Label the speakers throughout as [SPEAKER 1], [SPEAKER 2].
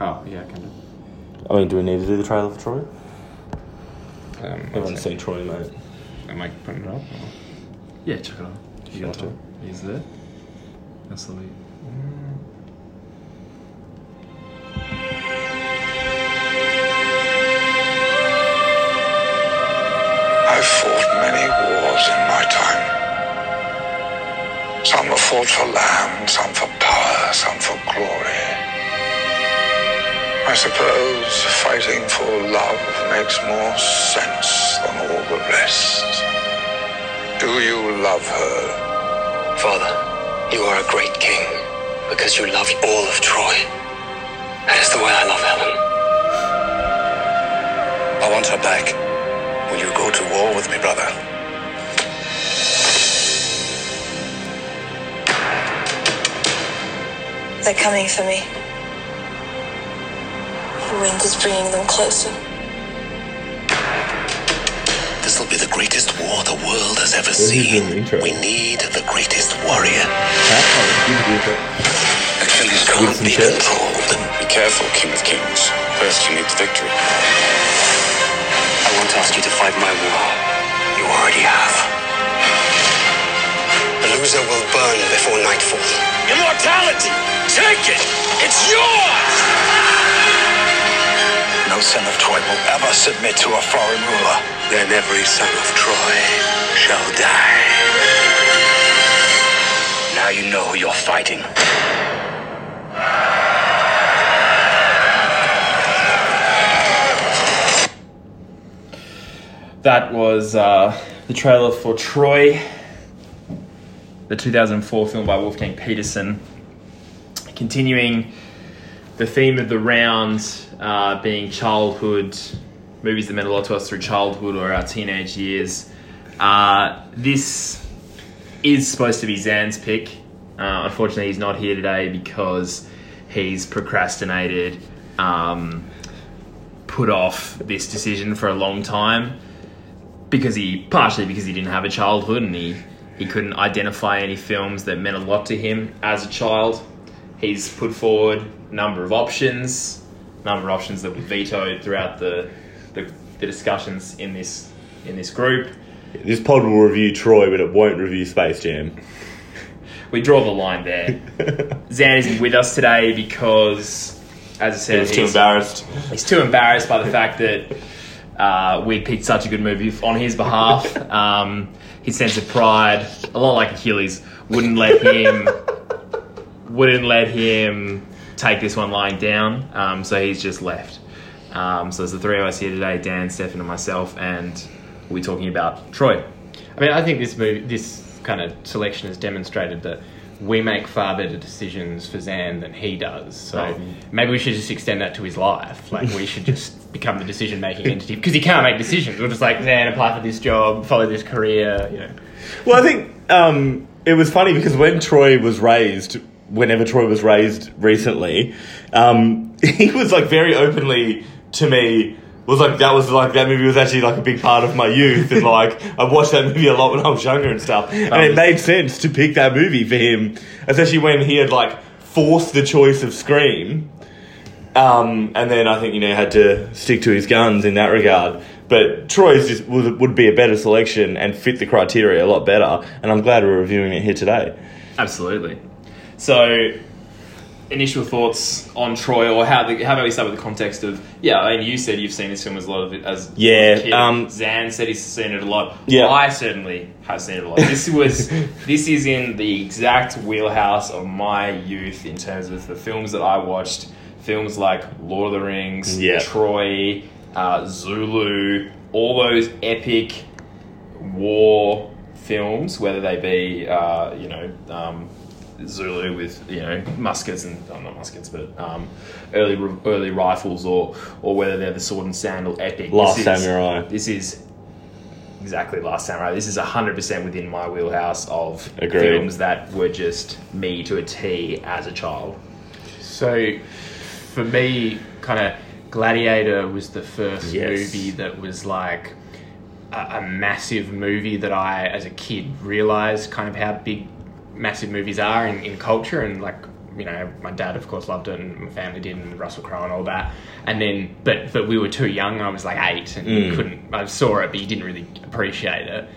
[SPEAKER 1] Oh yeah, kind of.
[SPEAKER 2] I mean, do we need to do the trailer for Troy?
[SPEAKER 1] Um,
[SPEAKER 2] Everyone's seen Troy, mate.
[SPEAKER 1] Am I putting it up? Or? Yeah, check it out. You
[SPEAKER 2] Sure.
[SPEAKER 1] got to. He's there. That's the lead.
[SPEAKER 3] I've fought many wars in my time. Some were fought for land, some for power, some for glory. I suppose fighting for love makes more sense than all the rest. Do you love her?
[SPEAKER 4] Father, you are a great king because you love all of Troy. That is the way I love Helen.
[SPEAKER 3] I want her back. Will you go to war with me, brother?
[SPEAKER 5] They're coming for me. The wind is bringing them closer.
[SPEAKER 4] This will be the greatest war the world has ever
[SPEAKER 2] This
[SPEAKER 4] seen. We need the greatest warrior.
[SPEAKER 3] Achilles
[SPEAKER 4] Can't be controlled.
[SPEAKER 3] Be careful, King of Kings. First, you need victory.
[SPEAKER 4] I won't ask you to fight my war. You already have. The loser will burn before nightfall.
[SPEAKER 3] Immortality! Take it! It's yours! No son of Troy will ever submit to a foreign ruler.
[SPEAKER 4] Then every son of Troy shall die.
[SPEAKER 3] Now you know who you're fighting.
[SPEAKER 1] That was uh, the trailer for Troy, the 2004 film by Wolfgang Petersen. Continuing the theme of the round uh, being childhood, movies that meant a lot to us through childhood or our teenage years. Uh, this is supposed to be Zan's pick. Uh, unfortunately, he's not here today because he's procrastinated, um, put off this decision for a long time because he partially because he didn't have a childhood and he he couldn't identify any films that meant a lot to him as a child. He's put forward number of options, number of options that were vetoed throughout the the, the discussions in this in this group.
[SPEAKER 2] This pod will review Troy, but it won't review Space Jam.
[SPEAKER 1] We draw the line there. Zan isn't with us today because, as I
[SPEAKER 2] He
[SPEAKER 1] said,
[SPEAKER 2] was too
[SPEAKER 1] he's-
[SPEAKER 2] embarrassed.
[SPEAKER 1] He's too embarrassed by the fact that uh, we picked such a good movie on his behalf. Um, his sense of pride, a lot like Achilles, wouldn't let him wouldn't let him take this one lying down. Um, so he's just left. Um, so there's the three of us here today: Dan, Stefan, and myself, and we'll be talking about Troy.
[SPEAKER 6] I mean, I think this movie, this kind of selection has demonstrated that we make far better decisions for Zan than he does. So
[SPEAKER 1] Oh.
[SPEAKER 6] maybe we should just extend that to his life. Like we should just become the decision-making entity because he can't make decisions. We're just like Zan, apply for this job, follow this career. You know,
[SPEAKER 2] Well, I think um, it was funny because when Troy was raised, whenever Troy was raised recently, um, he was like very openly to me. Was like that was like that movie was actually like a big part of my youth and like I watched that movie a lot when I was younger and stuff and it made sense to pick that movie for him especially when he had like forced the choice of Scream um, and then I think you know had to stick to his guns in that regard. But Troy's just would, would be a better selection and fit the criteria a lot better. And I'm glad we're reviewing it here today.
[SPEAKER 1] Absolutely. So, initial thoughts on Troy, or how, the, how about we start with the context of? Yeah, I mean, you said you've seen this film as a lot of it as
[SPEAKER 2] Yeah,
[SPEAKER 1] a kid.
[SPEAKER 2] um,
[SPEAKER 1] Zan said he's seen it a lot.
[SPEAKER 2] Yeah.
[SPEAKER 1] I certainly have seen it a lot. This was this is in the exact wheelhouse of my youth in terms of the films that I watched. Films like Lord of the Rings,
[SPEAKER 2] Yeah.
[SPEAKER 1] Troy, uh, Zulu, all those epic war films, whether they be, uh, you know, um, Zulu with you know muskets and oh, not muskets, but um, early early rifles, or or whether they're the sword and sandal epic.
[SPEAKER 2] Last
[SPEAKER 1] This is-
[SPEAKER 2] Samurai.
[SPEAKER 1] This is exactly Last Samurai. This is hundred percent within my wheelhouse of
[SPEAKER 2] Agreed.
[SPEAKER 1] films that were just me to a T as a child.
[SPEAKER 6] So, for me, kind of Gladiator was the first
[SPEAKER 2] Yes.
[SPEAKER 6] movie that was like a, a massive movie that I, as a kid, realized kind of how big massive movies are in, in culture and like you know, my dad of course loved it, and my family did, and Russell Crowe and all that. And then, but but we were too young. I was like eight and
[SPEAKER 2] Mm.
[SPEAKER 6] couldn't. I saw it, but you didn't really appreciate it.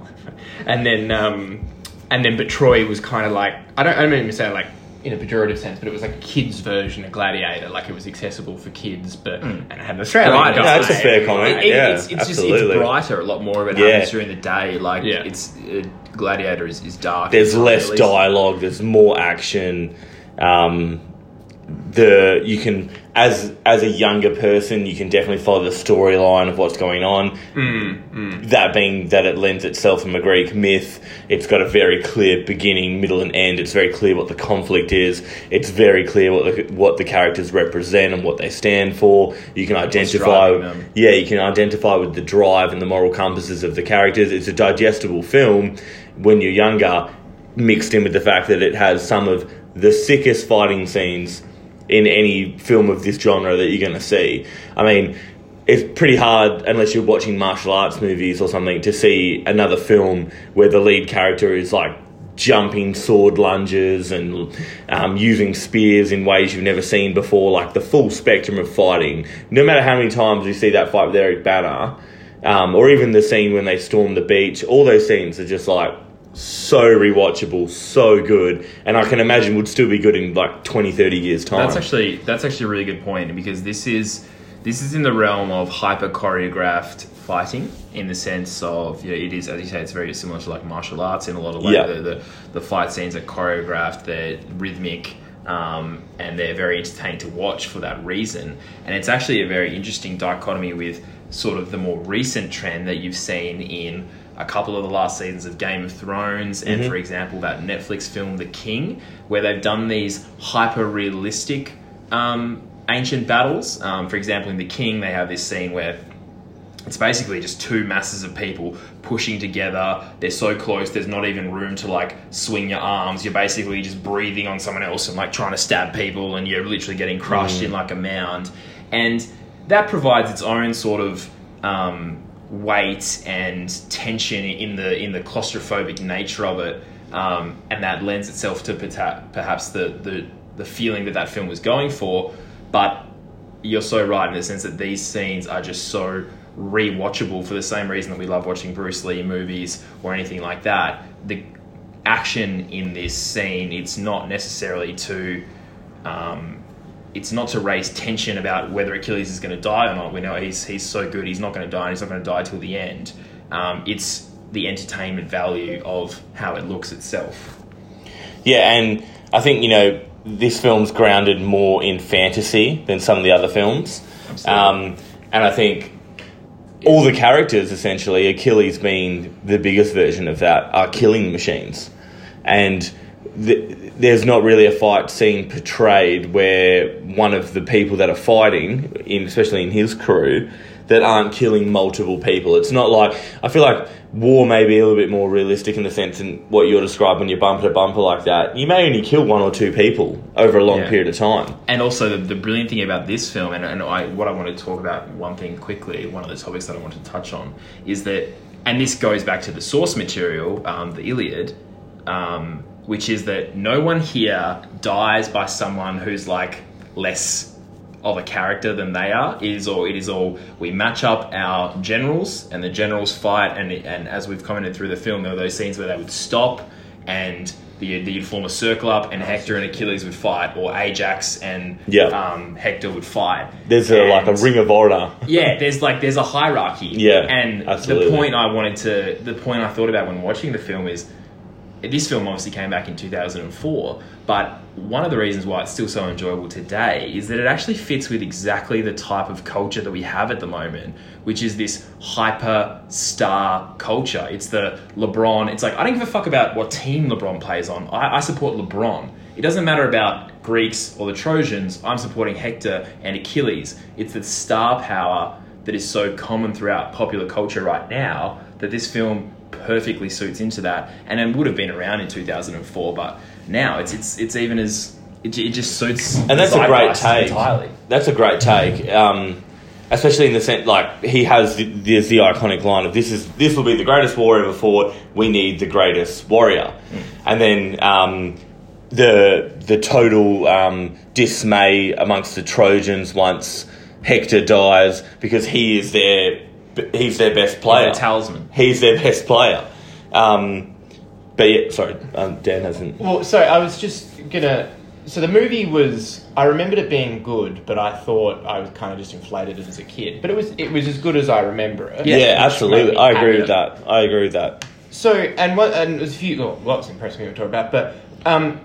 [SPEAKER 6] and then, um, and then, but Troy was kind of like I don't. I don't mean to say like in a pejorative sense, but it was like a kids' version of Gladiator. Like it was accessible for kids, but and it had an Australian
[SPEAKER 1] Right,
[SPEAKER 6] guy.
[SPEAKER 2] yeah, that's a fair comment.
[SPEAKER 1] It- it-
[SPEAKER 2] yeah,
[SPEAKER 1] it's, it's just
[SPEAKER 2] absolutely.
[SPEAKER 1] it's brighter, a lot more of it
[SPEAKER 2] Yeah.
[SPEAKER 1] happens during the day. Like
[SPEAKER 6] Yeah.
[SPEAKER 1] it's uh, Gladiator is, is dark.
[SPEAKER 2] There's less dialogue. There's more action. Um, the you can as as a younger person you can definitely follow the storyline of what's going on. That being that it lends itself from a Greek myth. It's got a very clear beginning, middle, and end. It's very clear what the conflict is. It's very clear what the, what the characters represent and what they stand for. You can identify. Yeah, you can identify with the drive and the moral compasses of the characters. It's a digestible film when you're younger, mixed in with the fact that it has some of the sickest fighting scenes in any film of this genre that you're going to see. I mean, it's pretty hard unless you're watching martial arts movies or something to see another film where the lead character is like jumping sword lunges and um, using spears in ways you've never seen before, like the full spectrum of fighting. No matter how many times you see that fight with Eric Bana, um, or even the scene when they storm the beach, all those scenes are just like so rewatchable, so good, and I can imagine would still be good in like 20, 30 years' time.
[SPEAKER 1] That's actually that's actually a really good point because this is this is in the realm of hyper choreographed fighting in the sense of you know, it is as you say it's very similar to like martial arts in a lot of like
[SPEAKER 2] Yeah.
[SPEAKER 1] the, the the fight scenes are choreographed they're rhythmic um, and they're very entertaining to watch for that reason and it's actually a very interesting dichotomy with sort of the more recent trend that you've seen in a couple of the last seasons of Game of Thrones, and for example, that Netflix film The King, where they've done these hyper realistic um, ancient battles. Um, for example, in The King, they have this scene where it's basically just two masses of people pushing together. They're so close, there's not even room to like swing your arms. You're basically just breathing on someone else and like trying to stab people, and you're literally getting crushed in like a mound. And that provides its own sort of um, weight and tension in the in the claustrophobic nature of it, um, and that lends itself to perhaps the, the the feeling that that film was going for. But you're so right in the sense that these scenes are just so rewatchable for the same reason that we love watching Bruce Lee movies or anything like that. The action in this scene, it's not necessarily to, um, it's not to raise tension about whether Achilles is going to die or not. We know he's he's so good, he's not going to die, and he's not going to die till the end. Um, it's the entertainment value of how it looks itself.
[SPEAKER 2] Yeah, and I think you know this film's grounded more in fantasy than some of the other films, um, and I think all the characters essentially, Achilles being the biggest version of that, are killing machines, and th- there's not really a fight scene portrayed where one of the people that are fighting, in, especially in his crew, that aren't killing multiple people. It's not like I feel like war may be a little bit more realistic in the sense in what you're describing when you're bumper to bumper like that. You may only kill one or two people over a long
[SPEAKER 1] Yeah.
[SPEAKER 2] period of time.
[SPEAKER 1] And also the, the brilliant thing about this film, and, and I, what I want to talk about, one thing quickly, one of the topics that I want to touch on, is that, and this goes back to the source material, um, the Iliad, um, which is that no one here dies by someone who's like less of a character than they are. It is all it is all we match up our generals and the generals fight and and as we've commented through the film, there were those scenes where they would stop and the, you'd form a circle up and Hector and Achilles would fight, or Ajax and
[SPEAKER 2] Yeah.
[SPEAKER 1] um, Hector would fight.
[SPEAKER 2] There's a, like a ring of honor.
[SPEAKER 1] yeah, there's like there's a hierarchy.
[SPEAKER 2] Yeah,
[SPEAKER 1] and
[SPEAKER 2] absolutely.
[SPEAKER 1] the point I wanted to, the point I thought about when watching the film is, this film obviously came back in 2004, but one of the reasons why it's still so enjoyable today is that it actually fits with exactly the type of culture that we have at the moment, which is this hyper star culture. It's the LeBron. It's like I don't give a fuck about what team LeBron plays on. I, I support LeBron. It doesn't matter about Greeks or the Trojans. I'm supporting Hector and Achilles. It's the star power that is so common throughout popular culture right now that this film perfectly suits into that. And it would have been around in 2004, but now it's it's it's even as it, it just suits.
[SPEAKER 2] And that's a great take.
[SPEAKER 1] entirely.
[SPEAKER 2] That's a great take. Um, especially in the sense, like he has the, there's the iconic line of this is this will be the greatest war ever fought. We need the greatest warrior, and then um, the the total um, dismay amongst the Trojans once Hector dies because he is their he's their best player.
[SPEAKER 1] their talisman.
[SPEAKER 2] He's their best player. Um, but yeah, sorry, um, Dan hasn't.
[SPEAKER 7] Well, sorry, I was just gonna. So the movie was. I remembered it being good, but I thought I was kind of just inflated it as a kid. But it was. It was as good as I remember it.
[SPEAKER 2] Yeah,
[SPEAKER 7] which
[SPEAKER 2] absolutely. I agree with that. I agree with that.
[SPEAKER 7] So and what and there's a few well, lots of impressive things to talk about, but um,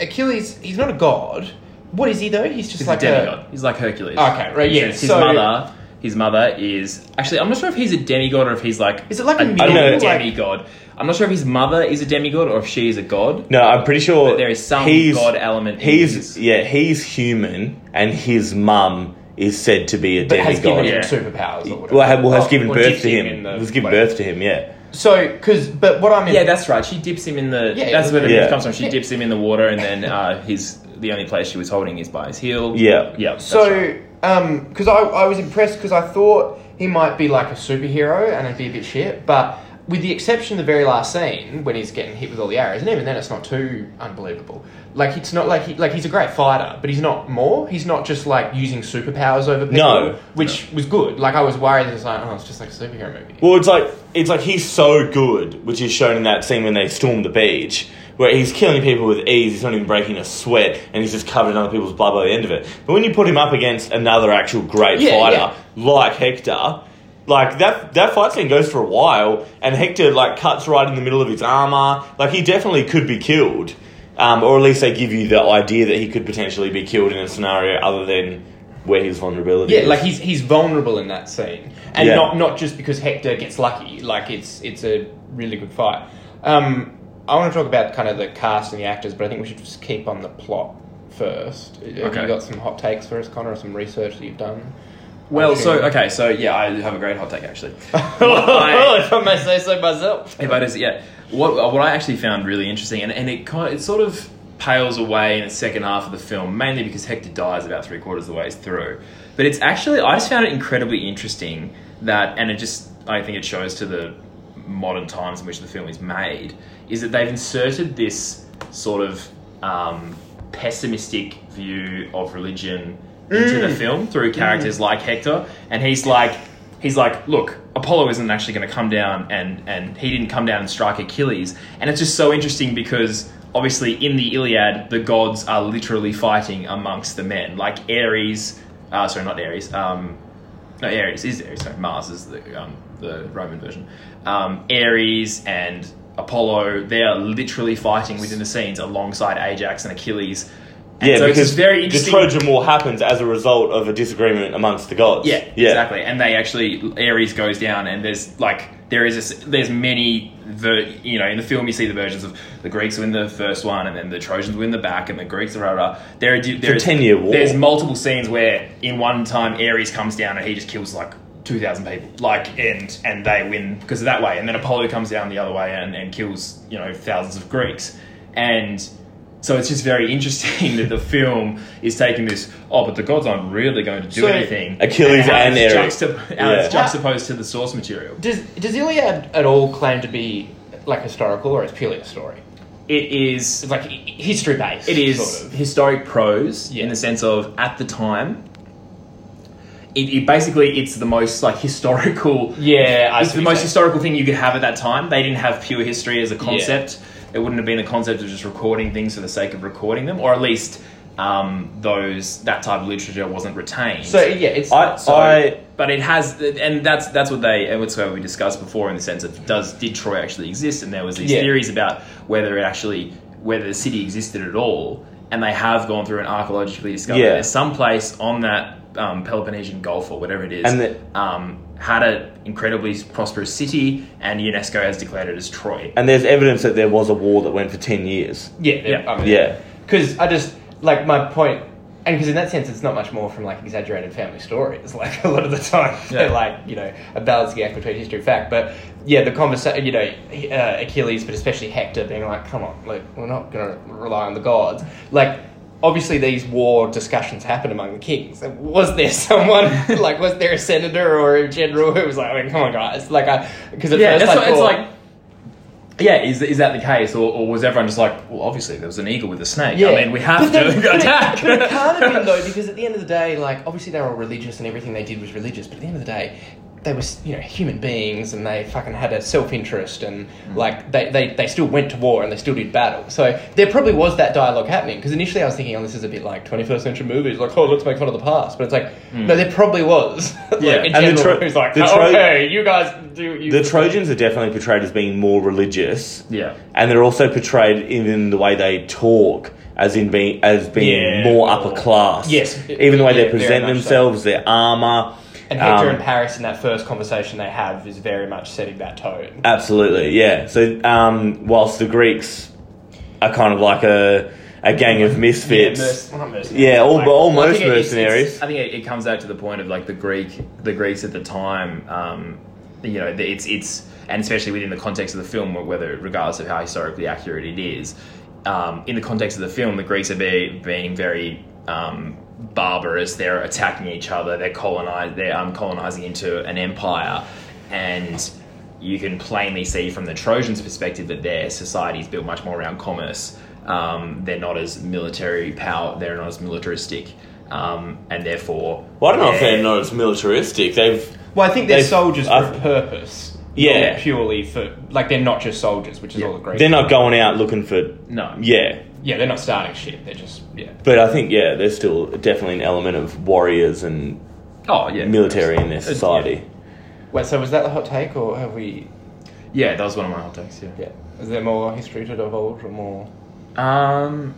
[SPEAKER 7] Achilles, he's not a god. What is he though? He's just
[SPEAKER 1] He's
[SPEAKER 7] like
[SPEAKER 1] a demigod. He's like Hercules.
[SPEAKER 7] Okay, right, yeah,
[SPEAKER 1] His, his
[SPEAKER 7] so-
[SPEAKER 1] mother. His mother is actually. I'm not sure if he's a demigod or if he's like.
[SPEAKER 7] Is it like a
[SPEAKER 1] a,
[SPEAKER 7] mythical,
[SPEAKER 2] know.
[SPEAKER 1] demigod? I'm not sure if his mother is a demigod or if she is a god.
[SPEAKER 2] No, I'm pretty sure
[SPEAKER 1] But there is some
[SPEAKER 2] he's,
[SPEAKER 1] god element in
[SPEAKER 2] He's
[SPEAKER 1] his-
[SPEAKER 2] yeah, he's human, and his mum is said to be a
[SPEAKER 7] but has given him
[SPEAKER 1] Yeah.
[SPEAKER 7] superpowers or whatever.
[SPEAKER 2] Well, ha- well, has
[SPEAKER 7] Oh,
[SPEAKER 2] given
[SPEAKER 7] or
[SPEAKER 2] birth
[SPEAKER 7] dipped
[SPEAKER 2] to him.
[SPEAKER 7] in the-
[SPEAKER 2] has given
[SPEAKER 7] whatever.
[SPEAKER 2] birth to him. Yeah.
[SPEAKER 7] So, because but what I mean,
[SPEAKER 1] Yeah, that's right. She dips him in the.
[SPEAKER 7] Yeah,
[SPEAKER 1] that's where the
[SPEAKER 2] yeah.
[SPEAKER 1] myth comes from. She
[SPEAKER 7] Yeah.
[SPEAKER 1] dips him in the water, and then uh, his the only place she was holding is by his heel.
[SPEAKER 2] Yeah.
[SPEAKER 1] yeah. that's
[SPEAKER 7] So,
[SPEAKER 1] right.
[SPEAKER 7] Um, because I, I was impressed because I thought he might be like a superhero and it'd be a bit shit, but with the exception of the very last scene when he's getting hit with all the arrows, and even then it's not too unbelievable. Like it's not like he like he's a great fighter, but he's not more. He's not just like using superpowers over people,
[SPEAKER 2] No.
[SPEAKER 7] which was good. Like I was worried, it's like oh, it's just like a superhero movie.
[SPEAKER 2] Well, it's like it's like he's so good, which is shown in that scene when they storm the beach, where he's killing people with ease. He's not even breaking a sweat, and he's just covered in other people's blood by the end of it. But when you put him up against another actual great
[SPEAKER 7] Yeah,
[SPEAKER 2] fighter
[SPEAKER 7] yeah.
[SPEAKER 2] like Hector. Like that, that fight scene goes for a while, and Hector like cuts right in the middle of his armor. Like he definitely could be killed, um, or at least they give you the idea that he could potentially be killed in a scenario other than where his vulnerability.
[SPEAKER 7] Yeah,
[SPEAKER 2] is.
[SPEAKER 7] like he's he's vulnerable in that scene, and
[SPEAKER 2] Yeah.
[SPEAKER 7] not not just because Hector gets lucky. Like it's it's a really good fight. Um, I want to talk about kind of the cast and the actors, but I think we should just keep on the plot first. Have
[SPEAKER 1] Okay.
[SPEAKER 7] you got some hot takes for us, Connor, or some research that you've done?
[SPEAKER 1] well, so
[SPEAKER 7] Okay.
[SPEAKER 1] okay, so yeah, I have a great hot take actually. I-
[SPEAKER 7] if I may say so myself.
[SPEAKER 1] If I just, yeah, what what I actually found really interesting, and, and it kind it sort of pales away in the second half of the film, mainly because Hector dies about three quarters of the way through. But it's actually I just found it incredibly interesting that, and it just I think it shows to the modern times in which the film is made, is that they've inserted this sort of um, pessimistic view of religion into the film through characters like Hector, and he's like he's like, look, Apollo isn't actually going to come down, and and he didn't come down and strike Achilles, and it's just so interesting because obviously in the Iliad, the gods are literally fighting amongst the men, like Ares, uh, sorry, not Ares, um, no, Ares is Ares, sorry, Mars is the um, the Roman version, um, Ares and Apollo, they are literally fighting within the scenes alongside Ajax and Achilles. And
[SPEAKER 2] yeah,
[SPEAKER 1] so
[SPEAKER 2] because
[SPEAKER 1] very
[SPEAKER 2] the. Trojan War happens as a result of a disagreement amongst the gods.
[SPEAKER 1] Yeah, exactly. And they actually Ares goes down, and there's like there is this, there's many ver, you know in the film you see the versions of the Greeks win the first one, and then the Trojans win the back, and the Greeks are blah. There are di- there's
[SPEAKER 2] 10-year war.
[SPEAKER 1] There's multiple scenes where in one time Ares comes down and he just kills like. Two thousand people, like, and and they win because of that way, and then Apollo comes down the other way and, and kills you know thousands of Greeks, and so it's just very interesting that the film is taking this. Oh, but the gods aren't really going to do
[SPEAKER 7] So,
[SPEAKER 1] anything.
[SPEAKER 2] Achilles
[SPEAKER 1] how
[SPEAKER 2] and
[SPEAKER 1] it's
[SPEAKER 2] Ares.
[SPEAKER 1] juxtap- how it's
[SPEAKER 2] Yeah.
[SPEAKER 1] juxtaposed to the source material.
[SPEAKER 7] Does does Iliad at all claim to be like historical, or it's purely a story?
[SPEAKER 1] It is.
[SPEAKER 7] It's like history based.
[SPEAKER 1] It is
[SPEAKER 7] Sort of.
[SPEAKER 1] historic prose
[SPEAKER 7] Yeah.
[SPEAKER 1] in the sense of at the time. It, it basically it's the most like historical.
[SPEAKER 7] Yeah, I
[SPEAKER 1] it's the most
[SPEAKER 7] you're
[SPEAKER 1] historical thing you could have at that time. They didn't have pure history as a concept. It wouldn't have been the concept of just recording things for the sake of recording them, or at least um, those that type of literature wasn't retained.
[SPEAKER 7] So yeah, it's
[SPEAKER 2] I,
[SPEAKER 1] So,
[SPEAKER 2] I
[SPEAKER 1] but it has, and that's that's what they, and that's what we discussed before in the sense of does did Troy actually exist? And there was these
[SPEAKER 7] Yeah.
[SPEAKER 1] theories about whether it actually whether the city existed at all, and they have gone through and archaeologically discovered
[SPEAKER 2] Yeah.
[SPEAKER 1] there's some place on that um, Peloponnesian Gulf or whatever it is,
[SPEAKER 2] And the-
[SPEAKER 1] um, had an incredibly prosperous city, and UNESCO has declared it as Troy.
[SPEAKER 2] and there's evidence that there was a war that went for ten years.
[SPEAKER 7] Yeah,
[SPEAKER 1] Yeah.
[SPEAKER 7] I mean,
[SPEAKER 2] Yeah.
[SPEAKER 7] Because I just like my point, and because in that sense, it's not much more from like exaggerated family stories. Like a lot of the time,
[SPEAKER 1] Yeah.
[SPEAKER 7] they're like you know a balancing act between history and fact. But yeah, the conversation, you know, uh, Achilles, but especially Hector, being like, "Come on, like we're not going to rely on the gods." Like obviously, these war discussions happen among the kings. Was there someone like was there a senator or a general who was like, "I mean, come on, guys!" Like I because at
[SPEAKER 1] yeah,
[SPEAKER 7] first I
[SPEAKER 1] what, it's like. Yeah, is, is that the case, or, or was everyone just like, well, obviously there was an eagle with a snake.
[SPEAKER 7] Yeah.
[SPEAKER 1] I mean, we have
[SPEAKER 7] But
[SPEAKER 1] to
[SPEAKER 7] then- but it-
[SPEAKER 1] attack.
[SPEAKER 7] But it can't have been though, because at the end of the day, like obviously they were all religious and everything they did was religious. But at the end of the day, they were you know human beings and they fucking had a self interest and like they, they they still went to war and they still did battle. So there probably was that dialogue happening. Because initially I was thinking, oh, this is a bit like twenty first century movies, like oh, let's make fun of the past. But it's like no, hmm. there probably was. like,
[SPEAKER 1] Yeah.
[SPEAKER 7] a
[SPEAKER 1] And
[SPEAKER 2] the
[SPEAKER 7] general
[SPEAKER 2] Tro-
[SPEAKER 7] who's like,
[SPEAKER 2] the
[SPEAKER 7] oh,
[SPEAKER 2] Tro-
[SPEAKER 7] okay, you guys do you.
[SPEAKER 2] The Trojans are definitely portrayed as being more religious.
[SPEAKER 1] Yeah.
[SPEAKER 2] And they're also portrayed in, in the way they talk as in being as being
[SPEAKER 7] Yeah.
[SPEAKER 2] more upper class.
[SPEAKER 7] Yes.
[SPEAKER 2] Even the way
[SPEAKER 7] Yeah,
[SPEAKER 2] they present
[SPEAKER 7] much so.
[SPEAKER 2] themselves, their armor.
[SPEAKER 7] And Hector
[SPEAKER 2] um,
[SPEAKER 7] and Paris in that first conversation they have is very much setting that tone.
[SPEAKER 2] Absolutely, yeah. So, um, whilst the Greeks are kind of like a a gang of misfits,
[SPEAKER 7] merc- well, not mercenaries,
[SPEAKER 2] yeah, all,
[SPEAKER 7] like-
[SPEAKER 2] almost
[SPEAKER 1] I think it- it's-
[SPEAKER 2] mercenaries.
[SPEAKER 1] it's- I think it, it comes out to the point of like the Greek, the Greeks at the time. Um, you know, it's it's and especially within the context of the film, whether regardless of how historically accurate it is, um, in the context of the film, the Greeks are be, being very um, barbarous. They're attacking each other. They're colonize. They're um, colonizing into an empire, and you can plainly see from the Trojans' perspective that their society is built much more around commerce. Um, they're not as military power. They're not as militaristic, um, and therefore.
[SPEAKER 2] Well, I don't know if
[SPEAKER 1] they're-
[SPEAKER 2] they're not as militaristic. They've
[SPEAKER 7] Well, I think they're soldiers for
[SPEAKER 2] I've-
[SPEAKER 7] a purpose.
[SPEAKER 2] Yeah.
[SPEAKER 7] Not purely for like they're not just soldiers, which is all the great.
[SPEAKER 2] they're not going out looking for
[SPEAKER 1] No.
[SPEAKER 2] yeah.
[SPEAKER 7] Yeah, they're not starting shit. They're just yeah.
[SPEAKER 2] But I think yeah, there's still definitely an element of warriors and
[SPEAKER 1] Oh yeah.
[SPEAKER 2] military in their society.
[SPEAKER 7] Wait, so was that the hot take, or have we?
[SPEAKER 1] Yeah, that was one of my hot takes. Yeah.
[SPEAKER 7] Yeah. Is there more history to divulge, or more?
[SPEAKER 1] Um,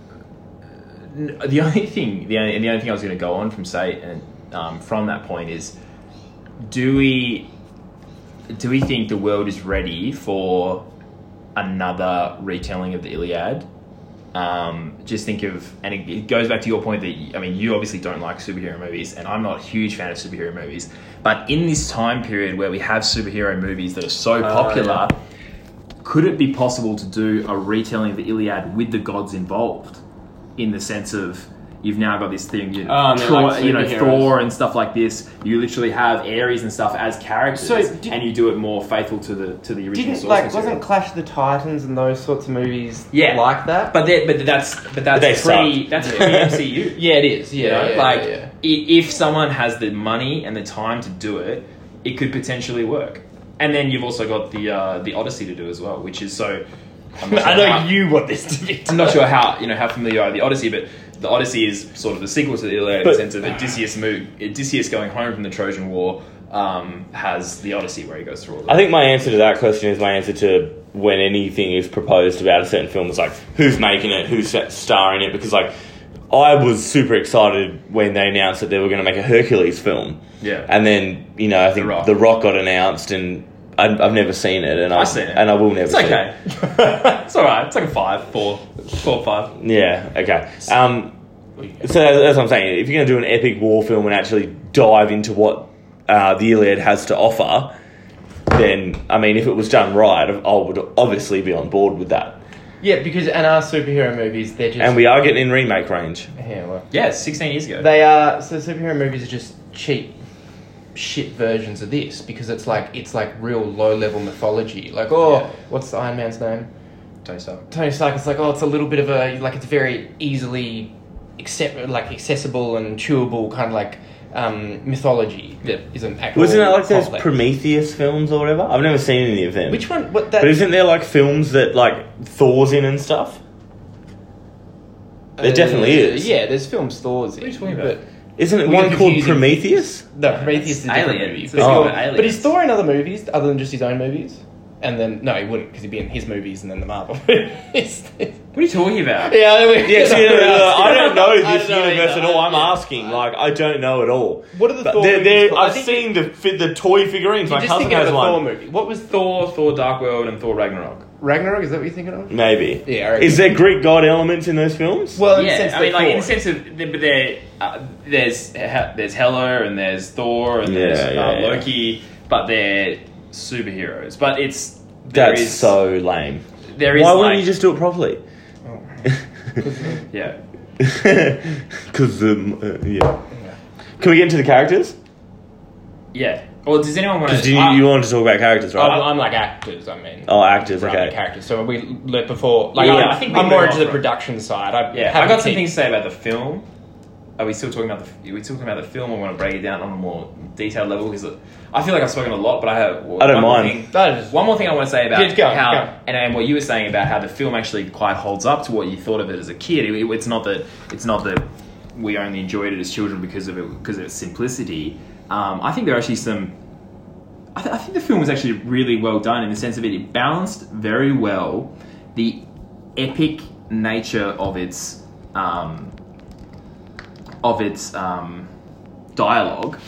[SPEAKER 1] the only thing, the only, the only thing I was going to go on from say and um, from that point is, do we, do we think the world is ready for another retelling of the Iliad? Um, just think of, and it, it goes back to your point that I mean, you obviously don't like superhero movies, and I'm not a huge fan of superhero movies. But in this time period where we have superhero movies that are so popular, could it be possible to do a retelling of the Iliad with the gods involved? In the sense of you've now got this thing, you,
[SPEAKER 7] Oh, and they're
[SPEAKER 1] Thor-
[SPEAKER 7] like
[SPEAKER 1] you know. Thor and stuff like this. You literally have Ares and stuff as characters,
[SPEAKER 7] So, did-
[SPEAKER 1] and you do it more faithful to the to the original
[SPEAKER 7] Didn't
[SPEAKER 1] source
[SPEAKER 7] like
[SPEAKER 1] material.
[SPEAKER 7] wasn't Clash of the Titans and those sorts of movies
[SPEAKER 1] Yeah.
[SPEAKER 7] like that?
[SPEAKER 1] But that, but that's but that's
[SPEAKER 2] they
[SPEAKER 1] pre
[SPEAKER 2] suck.
[SPEAKER 1] that's pre MCU.
[SPEAKER 7] yeah, it is.
[SPEAKER 1] You
[SPEAKER 7] Yeah,
[SPEAKER 1] know,
[SPEAKER 7] yeah,
[SPEAKER 1] like
[SPEAKER 7] yeah, yeah.
[SPEAKER 1] if someone has the money and the time to do it, it could potentially work. And then you've also got the uh, the Odyssey to do as well, which is so. I'm
[SPEAKER 7] I know
[SPEAKER 1] how-
[SPEAKER 7] you want this to be.
[SPEAKER 1] I'm not sure how you know how familiar you are with the Odyssey, but the Odyssey is sort of the sequel to the Iliad in the sense of Odysseus move, Odysseus going home from the Trojan War um, has the Odyssey where he goes through all that.
[SPEAKER 2] I think my answer to that question is my answer to when anything is proposed about a certain film is like who's making it, who's starring it, because like I was super excited when they announced that they were going to make a Hercules film.
[SPEAKER 1] Yeah.
[SPEAKER 2] and then you know I think
[SPEAKER 1] Rock.
[SPEAKER 2] The Rock got announced, and I, I've never seen it, and
[SPEAKER 1] I've
[SPEAKER 2] I've
[SPEAKER 1] seen it.
[SPEAKER 2] and I will never.
[SPEAKER 1] It's
[SPEAKER 2] see
[SPEAKER 1] okay.
[SPEAKER 2] it.
[SPEAKER 1] it's all right. It's like a five, four, four, five.
[SPEAKER 2] Yeah. Okay. Um, so that's what I'm saying. If you're going to do an epic war film and actually dive into what uh, the Iliad has to offer, then I mean, if it was done right, I would obviously be on board with that.
[SPEAKER 7] Yeah, because and our superhero movies, they're just
[SPEAKER 2] And we are getting in remake range.
[SPEAKER 7] yeah, well,
[SPEAKER 1] Yeah, 16 years ago.
[SPEAKER 7] they are so superhero movies are just cheap shit versions of this because it's like it's like real low level mythology. Like oh,
[SPEAKER 1] Yeah.
[SPEAKER 7] what's Iron Man's name?
[SPEAKER 1] Tony Stark.
[SPEAKER 7] Tony Stark. It's like oh, it's a little bit of a like it's very easily accept like accessible and chewable kind of like um, mythology that isn't actual.
[SPEAKER 2] Wasn't it like those. Prometheus films or whatever? I've never seen any of them.
[SPEAKER 7] Which one? What that?
[SPEAKER 2] But isn't there like films that like Thor's in and stuff? There definitely is.
[SPEAKER 7] Uh, Yeah, there's films Thor's in.
[SPEAKER 1] are you talking about?
[SPEAKER 7] But
[SPEAKER 2] Isn't it
[SPEAKER 7] We're
[SPEAKER 2] one called
[SPEAKER 7] confusing-
[SPEAKER 2] Prometheus?
[SPEAKER 7] no, Prometheus is a different
[SPEAKER 1] Aliens.
[SPEAKER 7] movie.
[SPEAKER 1] It's
[SPEAKER 7] But,
[SPEAKER 2] Oh.
[SPEAKER 7] is-
[SPEAKER 1] Aliens.
[SPEAKER 7] but is Thor in other movies other than just his own movies? And then no, he wouldn't because he'd be in his movies and then the Marvel movies.
[SPEAKER 1] What are you talking about?
[SPEAKER 7] yeah, we-
[SPEAKER 2] Yeah, see, no, no, no, I don't know
[SPEAKER 7] I
[SPEAKER 2] this
[SPEAKER 7] don't know
[SPEAKER 2] universe
[SPEAKER 7] either.
[SPEAKER 2] at all. I'm
[SPEAKER 7] Yeah.
[SPEAKER 2] asking, like, I don't know at all.
[SPEAKER 7] What are the
[SPEAKER 2] But
[SPEAKER 7] Thor
[SPEAKER 2] they're-
[SPEAKER 7] movies
[SPEAKER 2] they're-
[SPEAKER 7] called? I
[SPEAKER 2] I've
[SPEAKER 7] think-
[SPEAKER 2] seen the fi- the toy figurines. My
[SPEAKER 7] You're just
[SPEAKER 2] cousin
[SPEAKER 7] thinking of
[SPEAKER 2] has
[SPEAKER 7] the
[SPEAKER 2] one.
[SPEAKER 7] Thor movie. What was
[SPEAKER 1] Thor, Thor Dark World, and Thor Ragnarok.
[SPEAKER 7] Ragnarok? Is that what you're thinking of?
[SPEAKER 2] Maybe.
[SPEAKER 7] Yeah,
[SPEAKER 2] Is there Greek god elements in those films?
[SPEAKER 7] Well, in the
[SPEAKER 1] yeah,
[SPEAKER 7] sense
[SPEAKER 1] I mean,
[SPEAKER 7] they're
[SPEAKER 1] like in the sense of, but there, uh, there's He- there's Hela and there's Thor and there's
[SPEAKER 2] Yeah, yeah,
[SPEAKER 1] uh,
[SPEAKER 2] yeah.
[SPEAKER 1] Loki, but they're superheroes. But it's there
[SPEAKER 2] That's
[SPEAKER 1] is-
[SPEAKER 2] so lame.
[SPEAKER 1] there is
[SPEAKER 2] Why
[SPEAKER 1] like,
[SPEAKER 2] wouldn't you just do it properly?
[SPEAKER 1] yeah.
[SPEAKER 2] Because um, uh, yeah. Can we get into the characters?
[SPEAKER 1] Yeah. Well, does anyone want
[SPEAKER 2] Because
[SPEAKER 1] to?
[SPEAKER 2] you, you wanted to talk about characters, right?
[SPEAKER 7] I'm, I'm like actors. I mean,
[SPEAKER 2] oh, actors.
[SPEAKER 7] rather
[SPEAKER 2] Okay.
[SPEAKER 7] characters. So we let before. Like,
[SPEAKER 1] Yeah,
[SPEAKER 7] I'm,
[SPEAKER 1] I think
[SPEAKER 7] I'm more into the
[SPEAKER 1] from-
[SPEAKER 7] production side. I,
[SPEAKER 1] yeah,
[SPEAKER 7] haven't
[SPEAKER 1] I got some
[SPEAKER 7] seen-
[SPEAKER 1] things to say about the film. Are we still talking about the? Are we talking about the film, I want to break it down on a more detailed level? Because I feel like I've spoken a lot, but I have.
[SPEAKER 2] I don't
[SPEAKER 1] one
[SPEAKER 2] mind.
[SPEAKER 1] thing-
[SPEAKER 7] That is-
[SPEAKER 1] One more thing I want to say about
[SPEAKER 7] Yeah, go on,
[SPEAKER 1] how
[SPEAKER 7] go.
[SPEAKER 1] And, and what you were saying about how the film actually quite holds up to what you thought of it as a kid. It- it's not that it's not that we only enjoyed it as children because of it because of its simplicity. Um, I think there are actually some. I, th- I think the film was actually really well done in the sense of it, it balanced very well the epic nature of its um, of its um, dialogue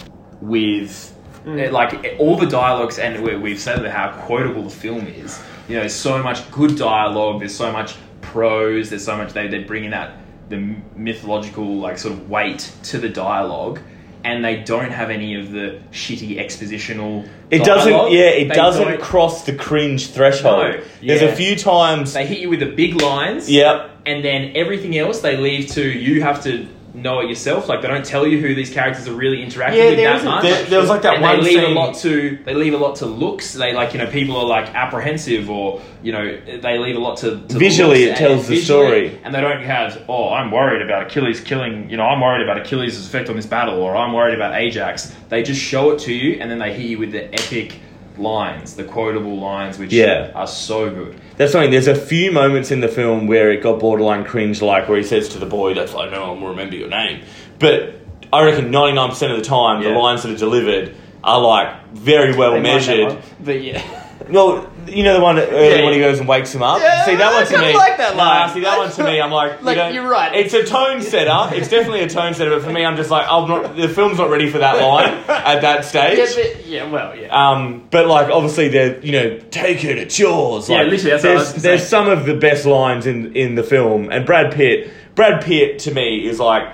[SPEAKER 1] with eh, like eh, all the dialogues and we, we've said how quotable the film is you know there's so much good dialogue there's so much prose there's so much they, they bring in that the mythological like sort of weight to the dialogue and they don't have any of the shitty expositional
[SPEAKER 2] It doesn't.
[SPEAKER 1] dialogue.
[SPEAKER 2] Yeah, it
[SPEAKER 1] They
[SPEAKER 2] doesn't
[SPEAKER 1] don't-
[SPEAKER 2] cross the cringe threshold.
[SPEAKER 1] No,
[SPEAKER 2] There's
[SPEAKER 1] yeah.
[SPEAKER 2] a few times.
[SPEAKER 1] they hit you with the big lines
[SPEAKER 2] Yep.
[SPEAKER 1] and then everything else they leave to you have to know it yourself. Like they don't tell you who these characters are really interacting
[SPEAKER 7] Yeah,
[SPEAKER 1] with
[SPEAKER 7] there
[SPEAKER 1] that
[SPEAKER 7] isn't-
[SPEAKER 1] much.
[SPEAKER 2] there- there was like that
[SPEAKER 1] and
[SPEAKER 2] one
[SPEAKER 1] they leave
[SPEAKER 2] scene-
[SPEAKER 1] a lot to they leave a lot to looks. They like you know people are like apprehensive or you know they leave a lot to, to the
[SPEAKER 2] Visually,
[SPEAKER 1] looks
[SPEAKER 2] it tells
[SPEAKER 1] and
[SPEAKER 2] the story.
[SPEAKER 1] and they don't have oh I'm worried about Achilles killing you know I'm worried about Achilles' effect on this battle or I'm worried about Ajax. They just show it to you and then they hit you with the epic lines, the quotable lines, which
[SPEAKER 2] Yeah.
[SPEAKER 1] are so good.
[SPEAKER 2] That's something. There's a few moments in the film where it got borderline cringe, like where he says to the boy, "That's like no one will remember your name." But I reckon 99 percent of the time, the lines that are delivered are like very well
[SPEAKER 7] They
[SPEAKER 2] measured.
[SPEAKER 7] But yeah.
[SPEAKER 2] Well, you know the one early
[SPEAKER 7] Yeah.
[SPEAKER 2] when he goes and wakes him up.
[SPEAKER 7] Yeah,
[SPEAKER 2] see that
[SPEAKER 7] I
[SPEAKER 2] one to me.
[SPEAKER 7] like that
[SPEAKER 2] Nah,
[SPEAKER 7] line.
[SPEAKER 2] see that one to me. I'm like,
[SPEAKER 7] Like,
[SPEAKER 2] you
[SPEAKER 7] you're right.
[SPEAKER 2] It's a tone setter. It's definitely a tone setter. But for me, I'm just like, I'm not. The film's not ready for that line at that stage.
[SPEAKER 7] Yeah, but, yeah, well, yeah.
[SPEAKER 2] Um, but like obviously they're you know take it it's yours.
[SPEAKER 1] Yeah,
[SPEAKER 2] Like,
[SPEAKER 1] literally, that's what I was
[SPEAKER 2] there's there's some of the best lines in in the film, and Brad Pitt. Brad Pitt to me is like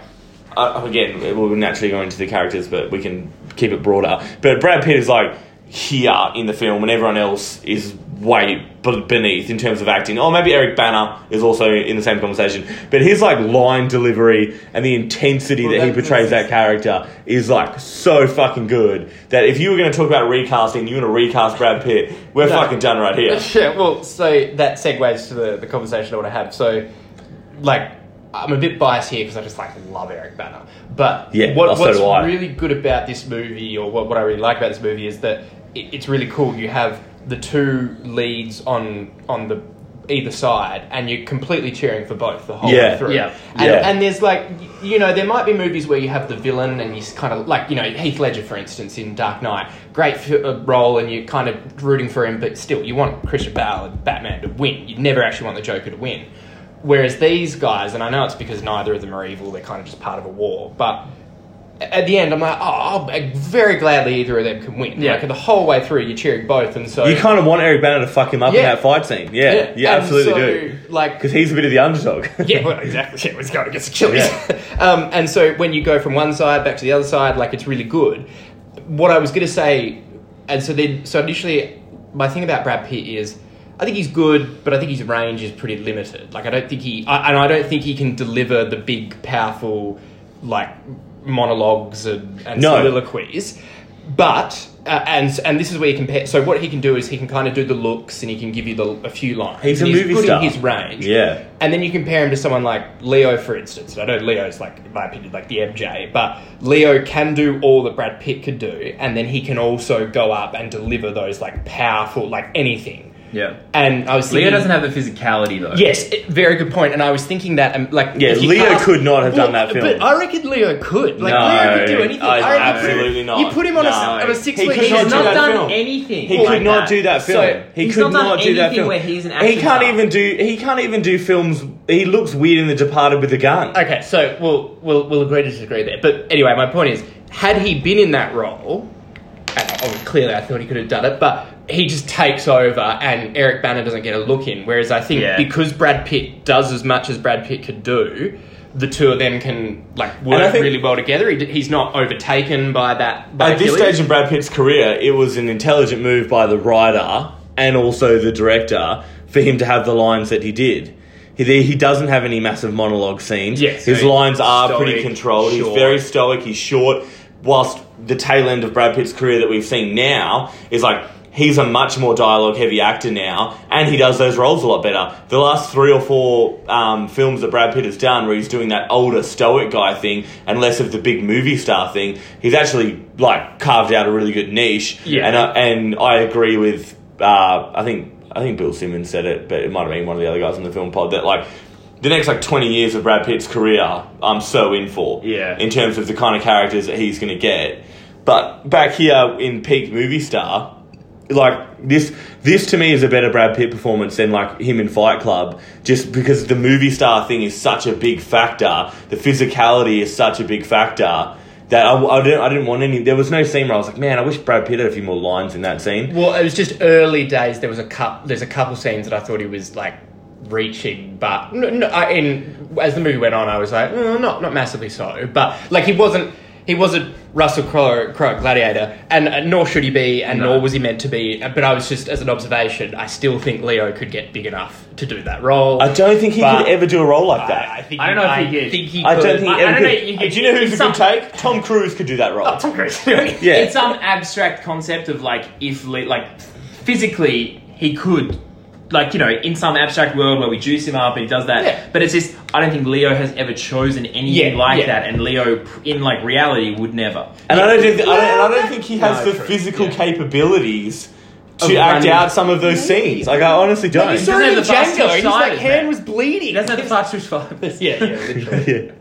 [SPEAKER 2] uh, again we'll naturally go into the characters, but we can keep it broader. But Brad Pitt is like here in the film, and everyone else is way beneath in terms of acting. Oh, maybe Eric Bana is also in the same conversation, but his like line delivery and the intensity
[SPEAKER 7] Well,
[SPEAKER 2] that he
[SPEAKER 7] that-
[SPEAKER 2] portrays that character is like so fucking good that if you were going to talk about recasting, you want to recast Brad Pitt, we're
[SPEAKER 7] No.
[SPEAKER 2] fucking done right here.
[SPEAKER 7] Yeah, well, so that segues to the, the conversation I want to have. So, like, I'm a bit biased here because I just like love Eric Bana. But
[SPEAKER 2] Yeah,
[SPEAKER 7] what,
[SPEAKER 2] well, so
[SPEAKER 7] what's
[SPEAKER 2] do
[SPEAKER 7] really good about this movie, or what, what I really like about this movie, is that it, it's really cool. You have the two leads on on the either side, and you're completely cheering for both the whole
[SPEAKER 2] Yeah,
[SPEAKER 7] way through.
[SPEAKER 1] yeah,
[SPEAKER 7] and,
[SPEAKER 2] yeah.
[SPEAKER 7] and there's like, you know, there might be movies where you have the villain, and you kind of like, you know, Heath Ledger, for instance, in Dark Knight, great f- uh, role, and you're kind of rooting for him, but still, you want Christian Bale and Batman to win. You never actually want the Joker to win. Whereas these guys, and I know it's because neither of them are evil, they're kind of just part of a war, but at the end, I'm like, oh, I'll very gladly either of them can win.
[SPEAKER 1] Yeah.
[SPEAKER 7] Like the whole way through, you're cheering both, and so
[SPEAKER 2] You kind of want Eric Bana to fuck him up in
[SPEAKER 7] Yeah.
[SPEAKER 2] that fight scene. Yeah, you
[SPEAKER 7] and
[SPEAKER 2] absolutely
[SPEAKER 7] so,
[SPEAKER 2] do.
[SPEAKER 7] Like,
[SPEAKER 2] Because he's a bit of the underdog.
[SPEAKER 7] yeah, well, exactly. Yeah, it's going against Achilles. um, and so when you go from one side back to the other side, like it's really good. What I was going to say, and so then, so initially, my thing about Brad Pitt is, I think he's good, but I think his range is pretty limited. Like I don't think he, I, and I don't think he can deliver the big, powerful, like monologues and, and
[SPEAKER 2] No.
[SPEAKER 7] soliloquies. But uh, and and this is where you compare. So what he can do is he can kind of do the looks and he can give you the, a few lines.
[SPEAKER 2] He's a
[SPEAKER 7] And
[SPEAKER 2] movie
[SPEAKER 7] good
[SPEAKER 2] star.
[SPEAKER 7] in his range.
[SPEAKER 2] Yeah.
[SPEAKER 7] And then you compare him to someone like Leo, for instance. And I know Leo's like, in my opinion, like the MJ, but Leo can do all that Brad Pitt could do, and then he can also go up and deliver those like powerful, like anything.
[SPEAKER 1] Yeah.
[SPEAKER 7] And I was thinking,
[SPEAKER 1] Leo doesn't have the physicality though.
[SPEAKER 7] Yes, it- very good point. And I was thinking that, um, like,
[SPEAKER 2] Yeah,
[SPEAKER 7] if you
[SPEAKER 2] Leo could not have done that film.
[SPEAKER 7] But I reckon Leo could. Like,
[SPEAKER 2] No,
[SPEAKER 7] Leo could do anything.
[SPEAKER 2] I-
[SPEAKER 7] reckon-
[SPEAKER 2] absolutely not.
[SPEAKER 7] You put him on,
[SPEAKER 2] No.
[SPEAKER 7] a, on a six
[SPEAKER 2] He
[SPEAKER 7] foot.
[SPEAKER 2] could
[SPEAKER 1] He's
[SPEAKER 2] not
[SPEAKER 1] not
[SPEAKER 2] do that
[SPEAKER 1] done
[SPEAKER 2] film.
[SPEAKER 1] anything.
[SPEAKER 2] He
[SPEAKER 1] like
[SPEAKER 2] could not
[SPEAKER 1] that.
[SPEAKER 2] do that film.
[SPEAKER 7] So,
[SPEAKER 2] he
[SPEAKER 1] he's
[SPEAKER 2] could
[SPEAKER 1] not done
[SPEAKER 2] not do that
[SPEAKER 1] anything
[SPEAKER 2] film.
[SPEAKER 1] where he's an
[SPEAKER 2] he
[SPEAKER 1] action
[SPEAKER 2] can't
[SPEAKER 1] star.
[SPEAKER 2] even do. He can't even do films. He looks weird in The Departed with the gun.
[SPEAKER 7] Okay, so we'll we'll we'll agree to disagree there. But anyway, my point is, had he been in that role, and oh, clearly I thought he could have done it, but he just takes over, and Eric Bana doesn't get a look in. Whereas I think
[SPEAKER 1] Yeah.
[SPEAKER 7] because Brad Pitt does as much as Brad Pitt could do. The two of them can like work
[SPEAKER 2] think-
[SPEAKER 7] really well together. He, he's not overtaken by that. By
[SPEAKER 2] At this stage in Brad Pitt's career, it was an intelligent move by the writer and also the director for him to have the lines that he did. He, he doesn't have any massive monologue scenes.
[SPEAKER 7] Yes,
[SPEAKER 2] his lines are
[SPEAKER 7] stoic,
[SPEAKER 2] pretty controlled. He's very stoic. He's short, whilst the tail end of Brad Pitt's career that we've seen now is like he's a much more dialogue heavy actor now, and he does those roles a lot better. The last three or four um, films that Brad Pitt has done, where he's doing that older stoic guy thing and less of the big movie star thing, he's actually like carved out a really good niche.
[SPEAKER 6] Yeah.
[SPEAKER 2] and uh, and I agree with uh, I think I think Bill Simmons said it, but it might have been one of the other guys on the film pod that like. The next like twenty years of Brad Pitt's career, I'm so in for.
[SPEAKER 1] Yeah.
[SPEAKER 2] In terms of the kind of characters that he's going to get, but back here in peak movie star, like this this to me is a better Brad Pitt performance than like him in Fight Club just because the movie star thing is such a big factor the physicality is such a big factor that I, I, didn't, I didn't want any there was no scene where I was like man I wish Brad Pitt had a few more lines in that scene
[SPEAKER 7] Well, it was just early days. There was a cup. There's a couple scenes that I thought he was like reaching, but no, no, I, in as the movie went on, I was like, "Oh, not not massively so. But like he wasn't. He wasn't Russell Crowe, Crowe Gladiator, and uh, nor should he be, and
[SPEAKER 1] No.
[SPEAKER 7] nor was he meant to be. But I was just, as an observation, I still think Leo could get big enough to do that role.
[SPEAKER 2] I don't think he
[SPEAKER 7] But-
[SPEAKER 2] could ever do a role like that
[SPEAKER 7] I, I think
[SPEAKER 1] I don't
[SPEAKER 7] he-
[SPEAKER 1] know if
[SPEAKER 7] I
[SPEAKER 1] he could.
[SPEAKER 7] think he
[SPEAKER 2] I don't think
[SPEAKER 1] I-
[SPEAKER 2] he
[SPEAKER 1] I don't know,
[SPEAKER 2] could.
[SPEAKER 1] you
[SPEAKER 2] do you know who's a
[SPEAKER 1] some-
[SPEAKER 2] good take Tom Cruise could do that role
[SPEAKER 7] Oh, Tom Cruise.
[SPEAKER 2] Yeah.
[SPEAKER 1] In some abstract concept of like if like physically he could like you know in some abstract world where we juice him up and he does that
[SPEAKER 7] Yeah.
[SPEAKER 1] but it's just I don't think Leo has ever chosen anything
[SPEAKER 7] Yeah,
[SPEAKER 1] like
[SPEAKER 7] yeah.
[SPEAKER 1] that and Leo in like reality would never
[SPEAKER 2] and I don't, think, I, don't, and I don't think he has
[SPEAKER 7] No,
[SPEAKER 2] the
[SPEAKER 7] true.
[SPEAKER 2] physical
[SPEAKER 7] Yeah.
[SPEAKER 2] capabilities
[SPEAKER 7] Of
[SPEAKER 2] to act
[SPEAKER 7] running-
[SPEAKER 2] out some of those scenes like I honestly don't
[SPEAKER 7] You saw
[SPEAKER 1] doesn't
[SPEAKER 7] him in
[SPEAKER 1] have the fast
[SPEAKER 7] Django. His like hand was bleeding.
[SPEAKER 1] he doesn't have the fast twitch fibers
[SPEAKER 7] yeah, yeah, literally.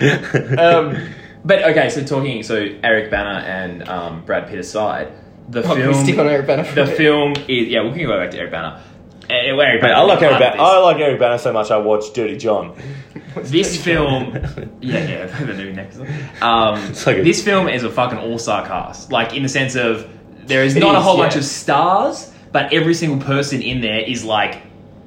[SPEAKER 2] yeah.
[SPEAKER 1] um, but okay so talking so Eric Bana and um, Brad Pitt aside the
[SPEAKER 7] Oh, can we
[SPEAKER 1] film
[SPEAKER 7] stick on Eric Bana for
[SPEAKER 1] the
[SPEAKER 7] a bit?
[SPEAKER 1] film is yeah we can go back to Eric Bana Uh, Eric
[SPEAKER 2] Man,
[SPEAKER 1] Bana
[SPEAKER 2] I like Eric
[SPEAKER 1] Bana.
[SPEAKER 2] I like Eric Bana so much. I watched Dirty John.
[SPEAKER 1] this film, yeah, yeah, the movie next. Um,
[SPEAKER 2] like a-
[SPEAKER 1] this film is a fucking all-star cast. Like in the sense of there is
[SPEAKER 7] It
[SPEAKER 1] not a whole
[SPEAKER 7] yeah.
[SPEAKER 1] bunch of stars, but every single person in there is like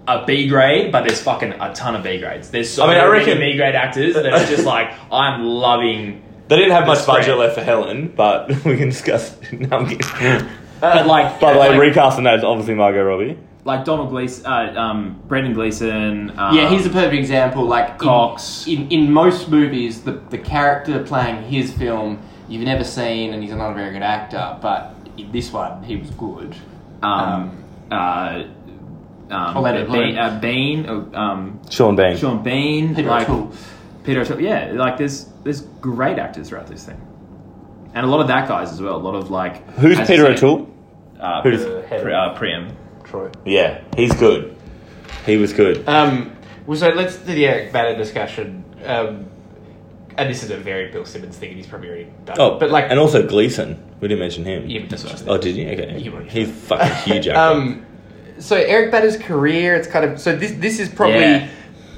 [SPEAKER 1] a B grade. But there's fucking a ton of B grades. There's so
[SPEAKER 2] I mean, I
[SPEAKER 1] many
[SPEAKER 2] reckon-
[SPEAKER 1] B grade actors that are just like I'm loving.
[SPEAKER 2] They didn't have much
[SPEAKER 1] spread.
[SPEAKER 2] budget left for Helen, but we can discuss. No, I'm kidding.
[SPEAKER 1] But like,
[SPEAKER 2] By the way,
[SPEAKER 1] like,
[SPEAKER 2] recasting that is obviously Margot Robbie.
[SPEAKER 1] Like Donald Gleeson, uh, um, Brendan Gleeson. Um,
[SPEAKER 8] Yeah, he's a perfect example. Like in-
[SPEAKER 1] Cox.
[SPEAKER 8] In, in, most movies, the the character playing his film you've never seen, and he's not a very good actor. But in this one, he was good.
[SPEAKER 1] um, uh, um,
[SPEAKER 8] Orlando
[SPEAKER 1] Be-
[SPEAKER 8] Bloom.
[SPEAKER 1] uh, Bean, uh, um,
[SPEAKER 2] Sean Bean.
[SPEAKER 1] Sean Bean,
[SPEAKER 8] Peter
[SPEAKER 1] like
[SPEAKER 8] O'Toole.
[SPEAKER 1] Peter O'Toole. Yeah, like there's there's great actors throughout this thing, and a lot of that guys as well. A lot of like
[SPEAKER 2] Who's Peter
[SPEAKER 1] I
[SPEAKER 2] O'Toole?
[SPEAKER 1] Uh,
[SPEAKER 2] Who's-
[SPEAKER 1] Pri- uh, Priam.
[SPEAKER 7] Troy.
[SPEAKER 2] Yeah, he's good. He was good.
[SPEAKER 7] Um, well, so let's do the Eric Bana discussion. Um, and this is a very Bill Simmons thing, and he's probably already done.
[SPEAKER 2] Oh,
[SPEAKER 7] but like,
[SPEAKER 2] and also Gleeson. We didn't mention him.
[SPEAKER 7] yeah, but that's what
[SPEAKER 2] Oh, did you? Okay.
[SPEAKER 7] You were-
[SPEAKER 2] He's fucking huge actor.
[SPEAKER 7] Um, so Eric Bana's career, it's kind of so this this is probably
[SPEAKER 1] Yeah.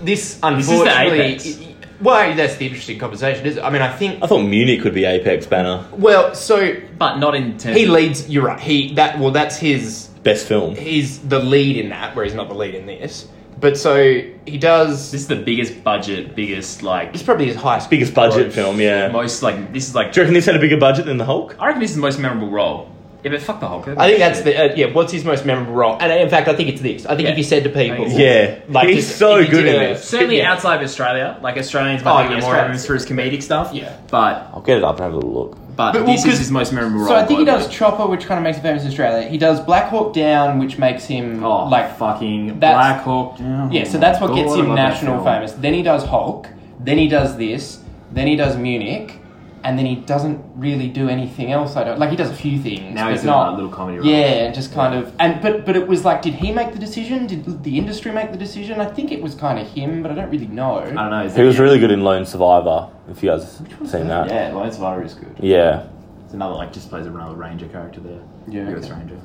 [SPEAKER 7] this
[SPEAKER 1] is the
[SPEAKER 7] unfortunately.
[SPEAKER 1] apex.
[SPEAKER 7] well, that's the interesting conversation. Is I mean, I think
[SPEAKER 2] I thought Munich would be Apex Bana.
[SPEAKER 7] well, so
[SPEAKER 1] But not in terms.
[SPEAKER 7] he
[SPEAKER 1] of-
[SPEAKER 7] leads. You're right. He that well, that's his.
[SPEAKER 2] Best film.
[SPEAKER 7] He's the lead in that, where he's not the lead in this. But so he does.
[SPEAKER 1] This is the biggest budget, biggest like
[SPEAKER 7] It's probably his highest,
[SPEAKER 2] Biggest budget
[SPEAKER 7] gross.
[SPEAKER 2] film, yeah.
[SPEAKER 1] most like this is like.
[SPEAKER 2] Do you reckon this had a bigger budget than the Hulk?
[SPEAKER 1] I reckon this is the most memorable role. Yeah, but fuck the Hulk.
[SPEAKER 7] I think that's the uh, yeah. What's his most memorable role? And in fact, I think it's this. I think
[SPEAKER 1] Yeah.
[SPEAKER 7] if you said to people,
[SPEAKER 2] Yeah,
[SPEAKER 7] Like,
[SPEAKER 2] he's
[SPEAKER 7] just-
[SPEAKER 2] so good
[SPEAKER 7] did
[SPEAKER 2] in
[SPEAKER 7] a-
[SPEAKER 2] this.
[SPEAKER 1] certainly
[SPEAKER 7] Yeah.
[SPEAKER 1] outside of Australia. Like Australians
[SPEAKER 7] Oh,
[SPEAKER 1] might
[SPEAKER 7] yeah,
[SPEAKER 1] think
[SPEAKER 7] more
[SPEAKER 1] Australians
[SPEAKER 7] outside.
[SPEAKER 1] for his comedic stuff.
[SPEAKER 7] Yeah.
[SPEAKER 1] but
[SPEAKER 2] I'll get it up and have a look.
[SPEAKER 1] But,
[SPEAKER 8] But, well,
[SPEAKER 1] this is his most memorable role.
[SPEAKER 8] So I think he
[SPEAKER 1] globally.
[SPEAKER 8] does Chopper, which kind of makes him famous in Australia. He does Black Hawk Down, which makes him
[SPEAKER 1] Oh,
[SPEAKER 8] like
[SPEAKER 1] fucking Black Hawk. Down.
[SPEAKER 8] Yeah, so that's what gets
[SPEAKER 1] God, I
[SPEAKER 8] him
[SPEAKER 1] love that
[SPEAKER 8] national
[SPEAKER 1] film.
[SPEAKER 8] famous. Then he does Hulk. Then he does this. Then he does Munich. And then he doesn't really do anything else. I don't like. He does a few things.
[SPEAKER 1] Now
[SPEAKER 8] but
[SPEAKER 1] he's doing
[SPEAKER 8] not
[SPEAKER 1] a little comedy role.
[SPEAKER 8] Yeah, and just kind of and but but it was like, did he make the decision? Did the industry make the decision? I think it was kind of him, but I don't really know.
[SPEAKER 1] I don't know.
[SPEAKER 2] He
[SPEAKER 1] it-
[SPEAKER 2] was really good in Lone Survivor. If you guys seen that,
[SPEAKER 1] Yeah, Lone Survivor is good.
[SPEAKER 2] yeah.
[SPEAKER 1] It's another like just plays another ranger character there.
[SPEAKER 8] Yeah,
[SPEAKER 1] US
[SPEAKER 8] okay.
[SPEAKER 1] ranger.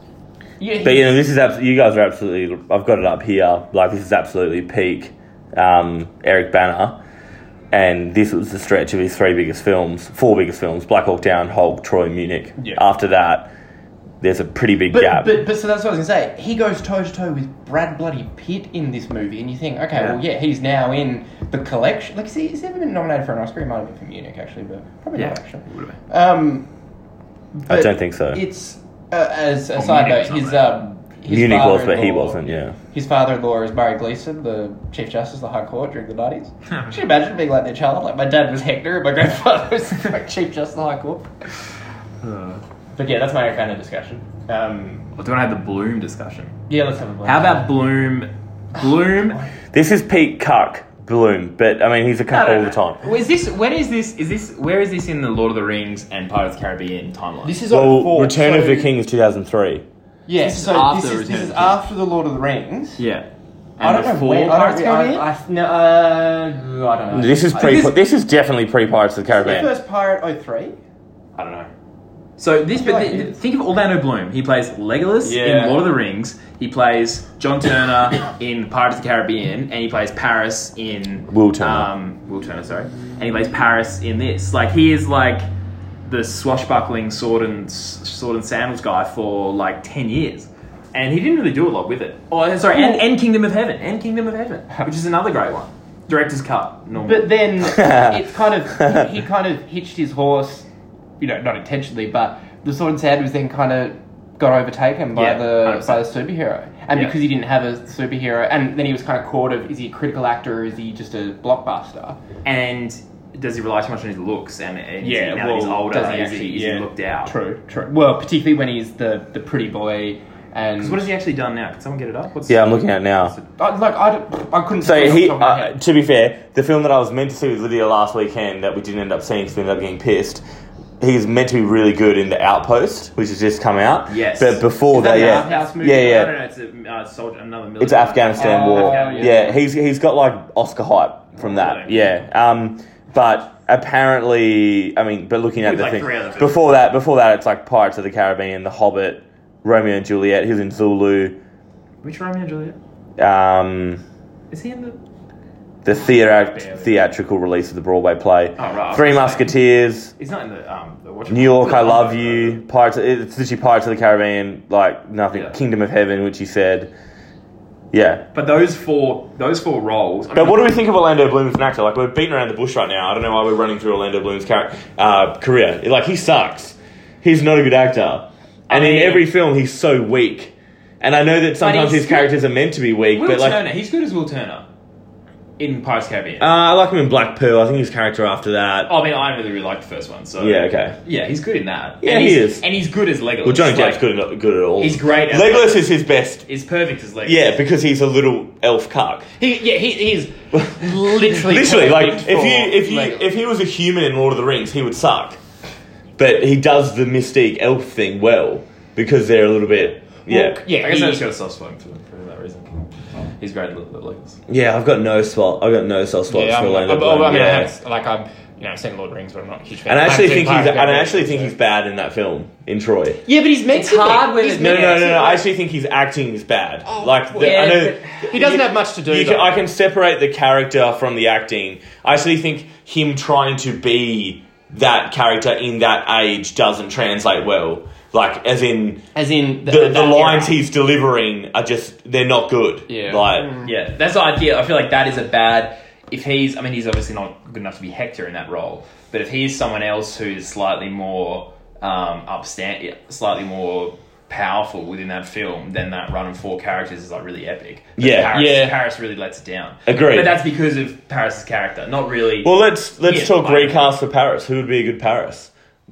[SPEAKER 8] Yeah,
[SPEAKER 2] But you know, this is abs- you guys are absolutely. I've got it up here. Like this is absolutely peak um, Eric Bana, and this was the stretch of his three biggest films, four biggest films: Black Hawk Down, Hulk, Troy, Munich.
[SPEAKER 7] Yeah.
[SPEAKER 2] After that, there's a pretty big
[SPEAKER 8] But,
[SPEAKER 2] gap.
[SPEAKER 8] but but so that's what I was gonna say. He goes toe to toe with Brad bloody Pitt in this movie, and you think, okay,
[SPEAKER 1] Yeah.
[SPEAKER 8] well, yeah, he's now in the collection. Like, see, he's never been nominated for an Oscar. He might have been for Munich, actually, but probably
[SPEAKER 1] Yeah,
[SPEAKER 8] not actually.
[SPEAKER 1] would have been.
[SPEAKER 8] Um,
[SPEAKER 2] I don't think so.
[SPEAKER 8] It's uh, as a side note, his
[SPEAKER 1] nominated.
[SPEAKER 8] um, his
[SPEAKER 2] Munich was, but he wasn't. Yeah.
[SPEAKER 8] His father-in-law is Murray Gleeson, the Chief Justice of the High Court during the nineties. Could you imagine being like their child? Like my dad was Hector, and my grandfather was like Chief Justice of the High Court. But yeah, that's my kind of discussion. Um,
[SPEAKER 1] Well, do you want to have the Bloom discussion?
[SPEAKER 8] yeah, let's have a look.
[SPEAKER 1] How about Bloom? Bloom.
[SPEAKER 2] This is Pete Cuck Bloom, but I mean he's a cuck all the time.
[SPEAKER 1] Is this? When is this? Is this? Where is this in the Lord of the Rings and Pirates of the Caribbean timeline?
[SPEAKER 8] This is
[SPEAKER 2] Well,
[SPEAKER 8] on four.
[SPEAKER 2] Return
[SPEAKER 8] so,
[SPEAKER 2] of the King is 2003.
[SPEAKER 8] Yes,
[SPEAKER 6] This is
[SPEAKER 8] so
[SPEAKER 6] after
[SPEAKER 8] this is,
[SPEAKER 6] Return
[SPEAKER 8] this
[SPEAKER 6] of
[SPEAKER 8] is
[SPEAKER 6] the King.
[SPEAKER 8] after the Lord of the Rings.
[SPEAKER 1] yeah.
[SPEAKER 8] I don't know
[SPEAKER 1] before
[SPEAKER 8] when. I
[SPEAKER 1] Pirates
[SPEAKER 8] don't,
[SPEAKER 1] of the
[SPEAKER 8] I, I, no, uh, I don't know.
[SPEAKER 2] This is
[SPEAKER 8] I-
[SPEAKER 2] pre.
[SPEAKER 8] This,
[SPEAKER 2] This is definitely pre Pirates of the
[SPEAKER 8] this is the
[SPEAKER 2] Caribbean.
[SPEAKER 8] first Pirate 03.
[SPEAKER 1] I don't know. So this, but
[SPEAKER 8] like
[SPEAKER 1] th-
[SPEAKER 8] it is.
[SPEAKER 1] think of Orlando Bloom. He plays Legolas
[SPEAKER 8] Yeah.
[SPEAKER 1] in Lord of the Rings. He plays John Turner in Pirates of the Caribbean, and he plays Paris in
[SPEAKER 2] Will Turner.
[SPEAKER 1] Um, Will Turner, sorry, and he plays Paris in this. Like he is like the swashbuckling sword and sword and sandals guy for like ten years, and he didn't really do a lot with it. Oh, sorry, and, and Kingdom of Heaven, and Kingdom of Heaven, which is another great one. Director's cut. Normal.
[SPEAKER 8] But then it's kind of he kind of hitched his horse, you know, not intentionally, but the sword and sand was then kind of got overtaken by
[SPEAKER 1] Yeah,
[SPEAKER 8] the
[SPEAKER 1] 100%.
[SPEAKER 8] by the superhero, and
[SPEAKER 1] Yeah.
[SPEAKER 8] because he didn't have a superhero, and then he was kind of caught of is he a critical actor or is he just a blockbuster?
[SPEAKER 1] and does he rely too much on his looks? And, and
[SPEAKER 8] Yeah,
[SPEAKER 1] he, now that he's
[SPEAKER 8] well,
[SPEAKER 1] older,
[SPEAKER 8] does he
[SPEAKER 1] is, he,
[SPEAKER 8] actually-
[SPEAKER 1] is
[SPEAKER 8] yeah.
[SPEAKER 1] he looked out?
[SPEAKER 8] True, true. Well, particularly when he's the the pretty boy, and
[SPEAKER 1] 'Cause what has he actually done now? Can someone get it up? What's
[SPEAKER 2] Yeah, I'm looking at it now.
[SPEAKER 8] I, like I, I couldn't.
[SPEAKER 2] So
[SPEAKER 8] say
[SPEAKER 2] he,
[SPEAKER 8] the top of my
[SPEAKER 2] uh, to be fair, the film that I was meant to see with Lydia last weekend that we didn't end up seeing because we ended up getting pissed. He's meant to be really good in The Outpost, which has just come out.
[SPEAKER 1] Yes.
[SPEAKER 2] But before
[SPEAKER 8] Is that
[SPEAKER 2] that, yeah,
[SPEAKER 8] movie?
[SPEAKER 2] yeah,
[SPEAKER 1] No,
[SPEAKER 2] yeah,
[SPEAKER 1] no, no, it's a uh, soldier, another military.
[SPEAKER 2] it's Afghanistan
[SPEAKER 8] Oh,
[SPEAKER 2] War.
[SPEAKER 8] yeah.
[SPEAKER 2] Yeah. he's he's got like Oscar hype from that.
[SPEAKER 1] Really?
[SPEAKER 2] Yeah. Um, but apparently, I mean, but looking at the
[SPEAKER 1] like,
[SPEAKER 2] thing
[SPEAKER 1] three other
[SPEAKER 2] before that, before that, it's like Pirates of the Caribbean, The Hobbit, Romeo and Juliet. He was in Zulu.
[SPEAKER 1] Which Romeo and Juliet?
[SPEAKER 2] Um,
[SPEAKER 1] Is he in the?
[SPEAKER 2] the theater- theatrical release of the Broadway play.
[SPEAKER 1] Oh, right,
[SPEAKER 2] Three
[SPEAKER 1] gonna.
[SPEAKER 2] Musketeers.
[SPEAKER 1] He's not in the um. The, what
[SPEAKER 2] New York, I Love You. Pirates. It's literally Pirates of the Caribbean. Like nothing.
[SPEAKER 1] Yeah.
[SPEAKER 2] Kingdom of Heaven, which he said. Yeah.
[SPEAKER 1] But those four, those four roles. I
[SPEAKER 2] But
[SPEAKER 1] mean,
[SPEAKER 2] what do we think of Orlando Bloom as an actor? Like we're beating around the bush right now. I don't know why we're running through Orlando Bloom's char- uh, career. Like he sucks. He's not a good actor, and
[SPEAKER 1] I
[SPEAKER 2] in every film he's so weak. And I know that sometimes his characters are meant to be weak,
[SPEAKER 1] Will
[SPEAKER 2] but like
[SPEAKER 1] Turner, he's good as Will Turner in Pirates of the Caribbean.
[SPEAKER 2] uh, I like him in Black Pearl. I think his character after that.
[SPEAKER 1] oh, I mean, I really, really like the first one. So
[SPEAKER 2] Yeah, okay.
[SPEAKER 1] Yeah, he's good in that.
[SPEAKER 2] Yeah,
[SPEAKER 1] and
[SPEAKER 2] he is.
[SPEAKER 1] and he's good as Legolas.
[SPEAKER 2] Well, Johnny
[SPEAKER 1] Like,
[SPEAKER 2] good, at- good at all.
[SPEAKER 1] He's great at-
[SPEAKER 2] Legolas is his best.
[SPEAKER 1] Is perfect as Legolas.
[SPEAKER 2] Yeah, because he's a little elf cuck.
[SPEAKER 1] he, yeah, he, he's literally,
[SPEAKER 2] Literally, like if you if you
[SPEAKER 1] Legolas.
[SPEAKER 2] if he was a human in Lord of the Rings, he would suck. But he does the mystique elf thing well because they're a little bit. Yeah,
[SPEAKER 1] yeah, I guess
[SPEAKER 8] he-
[SPEAKER 1] I just got a soft spot for, reason. He's great at Legolas.
[SPEAKER 2] yeah. I've got no spot. I've got no soft spots
[SPEAKER 7] Yeah,
[SPEAKER 2] for
[SPEAKER 7] I'm,
[SPEAKER 2] Orlando oh,
[SPEAKER 7] I'm,
[SPEAKER 2] Bloom.
[SPEAKER 7] I mean,
[SPEAKER 2] yeah.
[SPEAKER 7] like I'm, you know, I've seen Lord of the Rings, but I'm not a huge fan.
[SPEAKER 2] and I actually
[SPEAKER 7] haven't
[SPEAKER 2] think he's
[SPEAKER 7] Pirates of
[SPEAKER 2] and I actually think
[SPEAKER 7] so-
[SPEAKER 2] he's bad in that film in Troy.
[SPEAKER 8] yeah, but he's meant
[SPEAKER 1] It's
[SPEAKER 8] to be.
[SPEAKER 1] hard when
[SPEAKER 8] He's
[SPEAKER 2] No,
[SPEAKER 8] meant
[SPEAKER 2] no, no, no, no. I actually think his acting is bad. Oh, like the,
[SPEAKER 8] yeah,
[SPEAKER 2] I know
[SPEAKER 7] He doesn't have much to do.
[SPEAKER 2] Can. I can separate the character from the acting. I actually think him trying to be that character in that age doesn't translate well. Like, as in
[SPEAKER 8] As in
[SPEAKER 2] the, the
[SPEAKER 8] that
[SPEAKER 2] lines
[SPEAKER 8] era.
[SPEAKER 2] he's delivering are just they're not good.
[SPEAKER 7] Yeah.
[SPEAKER 2] Like
[SPEAKER 1] Yeah, that's the idea. I feel like that is a bad. If he's, I mean, he's obviously not good enough to be Hector in that role. But if he's someone else who's slightly more um, upstand, slightly more powerful within that film, then that run of four characters is like really epic. But
[SPEAKER 2] Yeah,
[SPEAKER 1] Paris,
[SPEAKER 2] yeah.
[SPEAKER 1] Paris really lets it down.
[SPEAKER 2] Agreed.
[SPEAKER 1] But that's because of Paris's character, not really.
[SPEAKER 2] Well, let's let's
[SPEAKER 1] Yeah,
[SPEAKER 2] talk recast for Paris. Who would be a good Paris?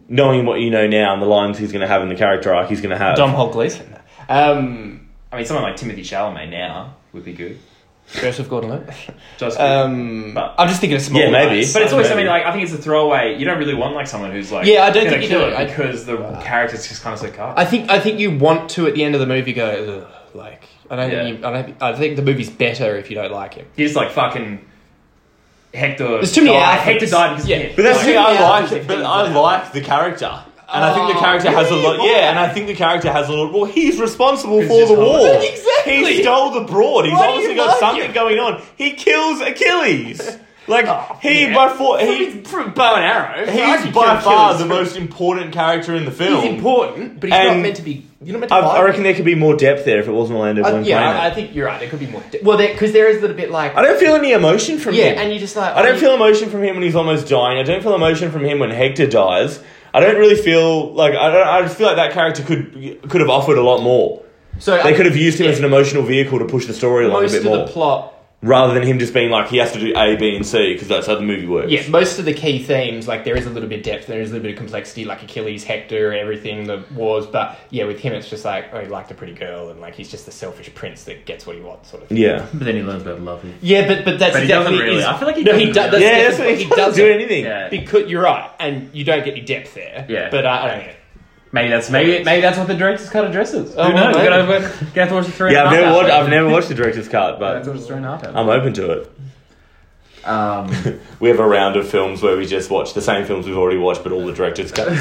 [SPEAKER 2] Knowing what you know now and the lines he's going to have in the character arc he's going to have.
[SPEAKER 7] Domhnall Gleeson,
[SPEAKER 1] um, I mean, someone like Timothée Chalamet now would be good.
[SPEAKER 7] Joseph Gordon-Levitt.
[SPEAKER 1] Just
[SPEAKER 7] Um,
[SPEAKER 1] But-
[SPEAKER 7] I'm just thinking of small.
[SPEAKER 2] Yeah, maybe.
[SPEAKER 7] guys.
[SPEAKER 1] But it's always
[SPEAKER 2] Maybe.
[SPEAKER 1] something like I think it's a throwaway. You don't really want like someone who's like
[SPEAKER 7] Yeah, I don't
[SPEAKER 1] gonna
[SPEAKER 7] think you
[SPEAKER 1] kill
[SPEAKER 7] do.
[SPEAKER 1] it
[SPEAKER 7] I-
[SPEAKER 1] because the character's just kind of so cut.
[SPEAKER 7] I think I think you want to at the end of the movie go Ugh, like I don't
[SPEAKER 1] Yeah.
[SPEAKER 7] think you, I don't I think the movie's better if you don't like him.
[SPEAKER 1] He's like fucking Hector.
[SPEAKER 7] There's too many
[SPEAKER 1] died.
[SPEAKER 7] outfits.
[SPEAKER 1] Hector died because
[SPEAKER 7] Yeah.
[SPEAKER 1] of him.
[SPEAKER 2] But that's
[SPEAKER 1] Like,
[SPEAKER 2] the thing I like.
[SPEAKER 7] it's
[SPEAKER 2] But
[SPEAKER 7] a
[SPEAKER 2] I
[SPEAKER 7] thing.
[SPEAKER 2] like the character, and I think the
[SPEAKER 7] Oh,
[SPEAKER 2] character has a lot. Yeah, and I think the character has a lot. Well, he's responsible for
[SPEAKER 1] just
[SPEAKER 2] the war.
[SPEAKER 7] Exactly.
[SPEAKER 2] He stole the broad. He's
[SPEAKER 7] Why do
[SPEAKER 2] obviously
[SPEAKER 7] you
[SPEAKER 2] got
[SPEAKER 7] like
[SPEAKER 2] something
[SPEAKER 7] him?
[SPEAKER 2] going on. He kills Achilles. Like oh, he
[SPEAKER 1] yeah.
[SPEAKER 2] by four, he
[SPEAKER 1] from bow and arrow. I
[SPEAKER 2] he's
[SPEAKER 1] could
[SPEAKER 2] by
[SPEAKER 1] kill
[SPEAKER 2] far
[SPEAKER 1] Achilles
[SPEAKER 2] the most important character in the film.
[SPEAKER 7] He's important, but he's not
[SPEAKER 2] And
[SPEAKER 7] meant to be. You're not meant to.
[SPEAKER 2] I, I reckon there could be more depth there if it wasn't Orlando
[SPEAKER 7] Uh,
[SPEAKER 2] Bloom
[SPEAKER 7] yeah,
[SPEAKER 2] playing
[SPEAKER 7] I, I think you're right. There could be more. Di- well, because there is a little bit like
[SPEAKER 2] I don't feel any emotion from
[SPEAKER 7] yeah,
[SPEAKER 2] him.
[SPEAKER 7] and you just like
[SPEAKER 2] I don't
[SPEAKER 7] oh,
[SPEAKER 2] feel emotion from him when he's almost dying. I don't feel emotion from him when Hector dies. I don't really feel like I don't. I just feel like that character could could have offered a lot more.
[SPEAKER 7] So
[SPEAKER 2] they
[SPEAKER 7] I-
[SPEAKER 2] could have used him
[SPEAKER 7] yeah.
[SPEAKER 2] as an emotional vehicle to push the story along a
[SPEAKER 7] most
[SPEAKER 2] bit
[SPEAKER 7] of
[SPEAKER 2] more,
[SPEAKER 7] the plot
[SPEAKER 2] rather than him just being like he has to do A, B, and C because that's how the movie works.
[SPEAKER 7] Yeah, most of the key themes, like there is a little bit of depth, there is a little bit of complexity, like Achilles, Hector, everything, the wars. But yeah, with him, it's just like, oh, he liked a pretty girl, and like he's just the selfish prince that gets what he wants, sort of thing.
[SPEAKER 2] yeah.
[SPEAKER 1] But then he learns about love.
[SPEAKER 7] Yeah, but but that's
[SPEAKER 1] But he
[SPEAKER 7] exactly
[SPEAKER 1] really.
[SPEAKER 7] his-
[SPEAKER 1] I feel like he
[SPEAKER 7] no,
[SPEAKER 1] doesn't
[SPEAKER 7] does.
[SPEAKER 1] really.
[SPEAKER 2] Yeah,
[SPEAKER 7] that's
[SPEAKER 2] that's what he,
[SPEAKER 7] he
[SPEAKER 2] doesn't do anything.
[SPEAKER 1] Yeah.
[SPEAKER 7] Because you're right, and you don't get any depth there.
[SPEAKER 1] Yeah.
[SPEAKER 7] but I, I don't know.
[SPEAKER 1] Maybe that's maybe maybe that's what the director's cut addresses. Who
[SPEAKER 7] Oh,
[SPEAKER 1] knows?
[SPEAKER 7] well,
[SPEAKER 1] We're gonna, gonna have to watch the three.
[SPEAKER 2] Yeah, I've never watched. I've never watched the director's cut,
[SPEAKER 1] That's
[SPEAKER 2] but
[SPEAKER 1] what it's three and a half. hours.
[SPEAKER 2] I'm open to it.
[SPEAKER 1] Um,
[SPEAKER 2] We have a round of films where we just watch the same films we've already watched, but all the director's cuts.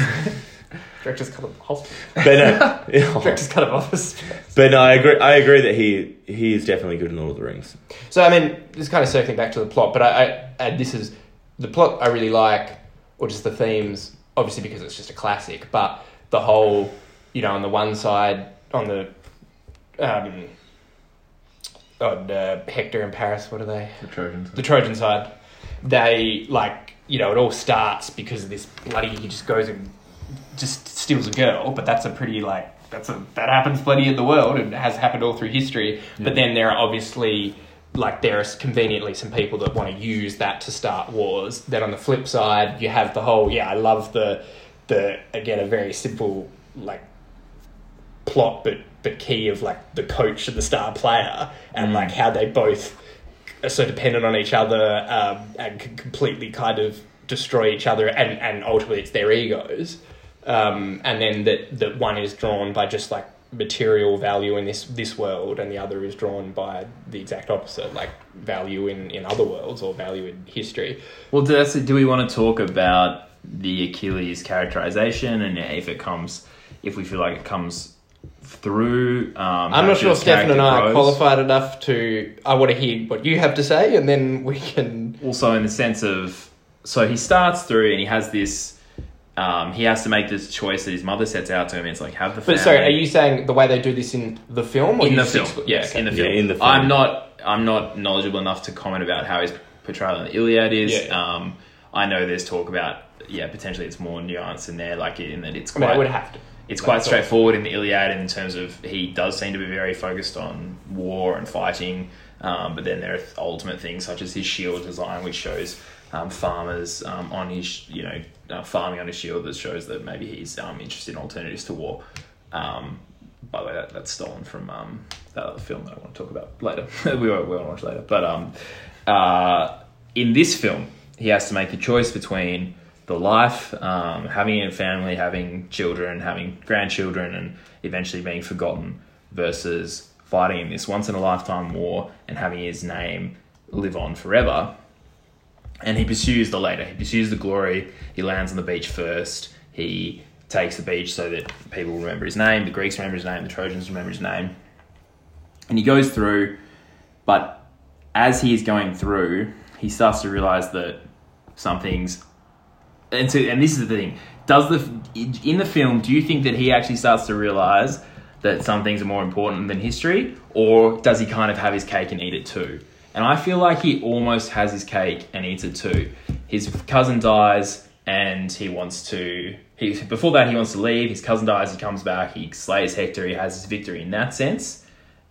[SPEAKER 7] Director's cut of Office.
[SPEAKER 2] but no,
[SPEAKER 7] Director's cut of Office.
[SPEAKER 2] but no, I agree. I agree that he he is definitely good in Lord of the Rings.
[SPEAKER 7] So I mean, this is kind of circling back to the plot, but I, I and this is the plot I really like, or just the themes, obviously because it's just a classic. But the whole, you know, on the one side, on the, um, on uh, Hector and Paris, what are they?
[SPEAKER 1] the Trojans.
[SPEAKER 7] the Trojan side, they like you know it all starts because of this bloody he just goes and just steals a girl, but that's a pretty like that's a that happens plenty in the world and has happened all through history. But then there are obviously like there are conveniently some people that want to use that to start wars. Then on the flip side, you have the whole yeah I love the the again a very simple like plot but but key of like the coach and the star player and like how they both are so dependent on each other um, and can completely kind of destroy each other and, and ultimately it's their egos. Um, and then that that one is drawn by just like material value in this this world and the other is drawn by the exact opposite like value in in other worlds or value in history.
[SPEAKER 1] Well, do we want to talk about the Achilles characterization and if it comes, if we feel like it comes through? Um,
[SPEAKER 7] I'm not sure
[SPEAKER 1] Jill's
[SPEAKER 7] Stefan and I are qualified enough to. I want to hear what you have to say, and then we can.
[SPEAKER 1] also in the sense of so he starts through and he has this um, he has to make this choice that his mother sets out to him it's like have the
[SPEAKER 7] But sorry, are you saying the way they do this in the film? Or
[SPEAKER 1] in the film
[SPEAKER 7] six-
[SPEAKER 1] yes
[SPEAKER 7] okay.
[SPEAKER 1] in the
[SPEAKER 2] Yeah,
[SPEAKER 1] film
[SPEAKER 2] in the film.
[SPEAKER 1] i'm not i'm not knowledgeable enough to comment about how his portrayal in the iliad is
[SPEAKER 7] Yeah.
[SPEAKER 1] um, i know there's talk about yeah potentially it's more nuanced in there like in that it's
[SPEAKER 7] I mean,
[SPEAKER 1] quite
[SPEAKER 7] I would have to.
[SPEAKER 1] it's quite straightforward in the Iliad in terms of he does seem to be very focused on war and fighting, um, but then there are ultimate things such as his shield design, which shows um, farmers um, on his you know uh, farming on his shield that shows that maybe he's um, interested in alternatives to war. Um, by the way, that, that's stolen from um, that other film that I want to talk about later. we won't, we won't watch later, but um, uh, in this film, he has to make the choice between the life, um, having a family, having children, having grandchildren, and eventually being forgotten, versus fighting in this once in a lifetime war and having his name live on forever. And he pursues the later. He pursues the glory. He lands on the beach first. He takes the beach so that people remember his name. The Greeks remember his name. The Trojans remember his name. And he goes through, but as he is going through, he starts to realize that something's. And, so, and this is the thing: does the in the film? Do you think that he actually starts to realize that some things are more important than history, or does he kind of have his cake and eat it too? And I feel like he almost has his cake and eats it too. His cousin dies, and he wants to. He before that he wants to leave. His cousin dies. He comes back. He slays Hector. He has his victory in that sense.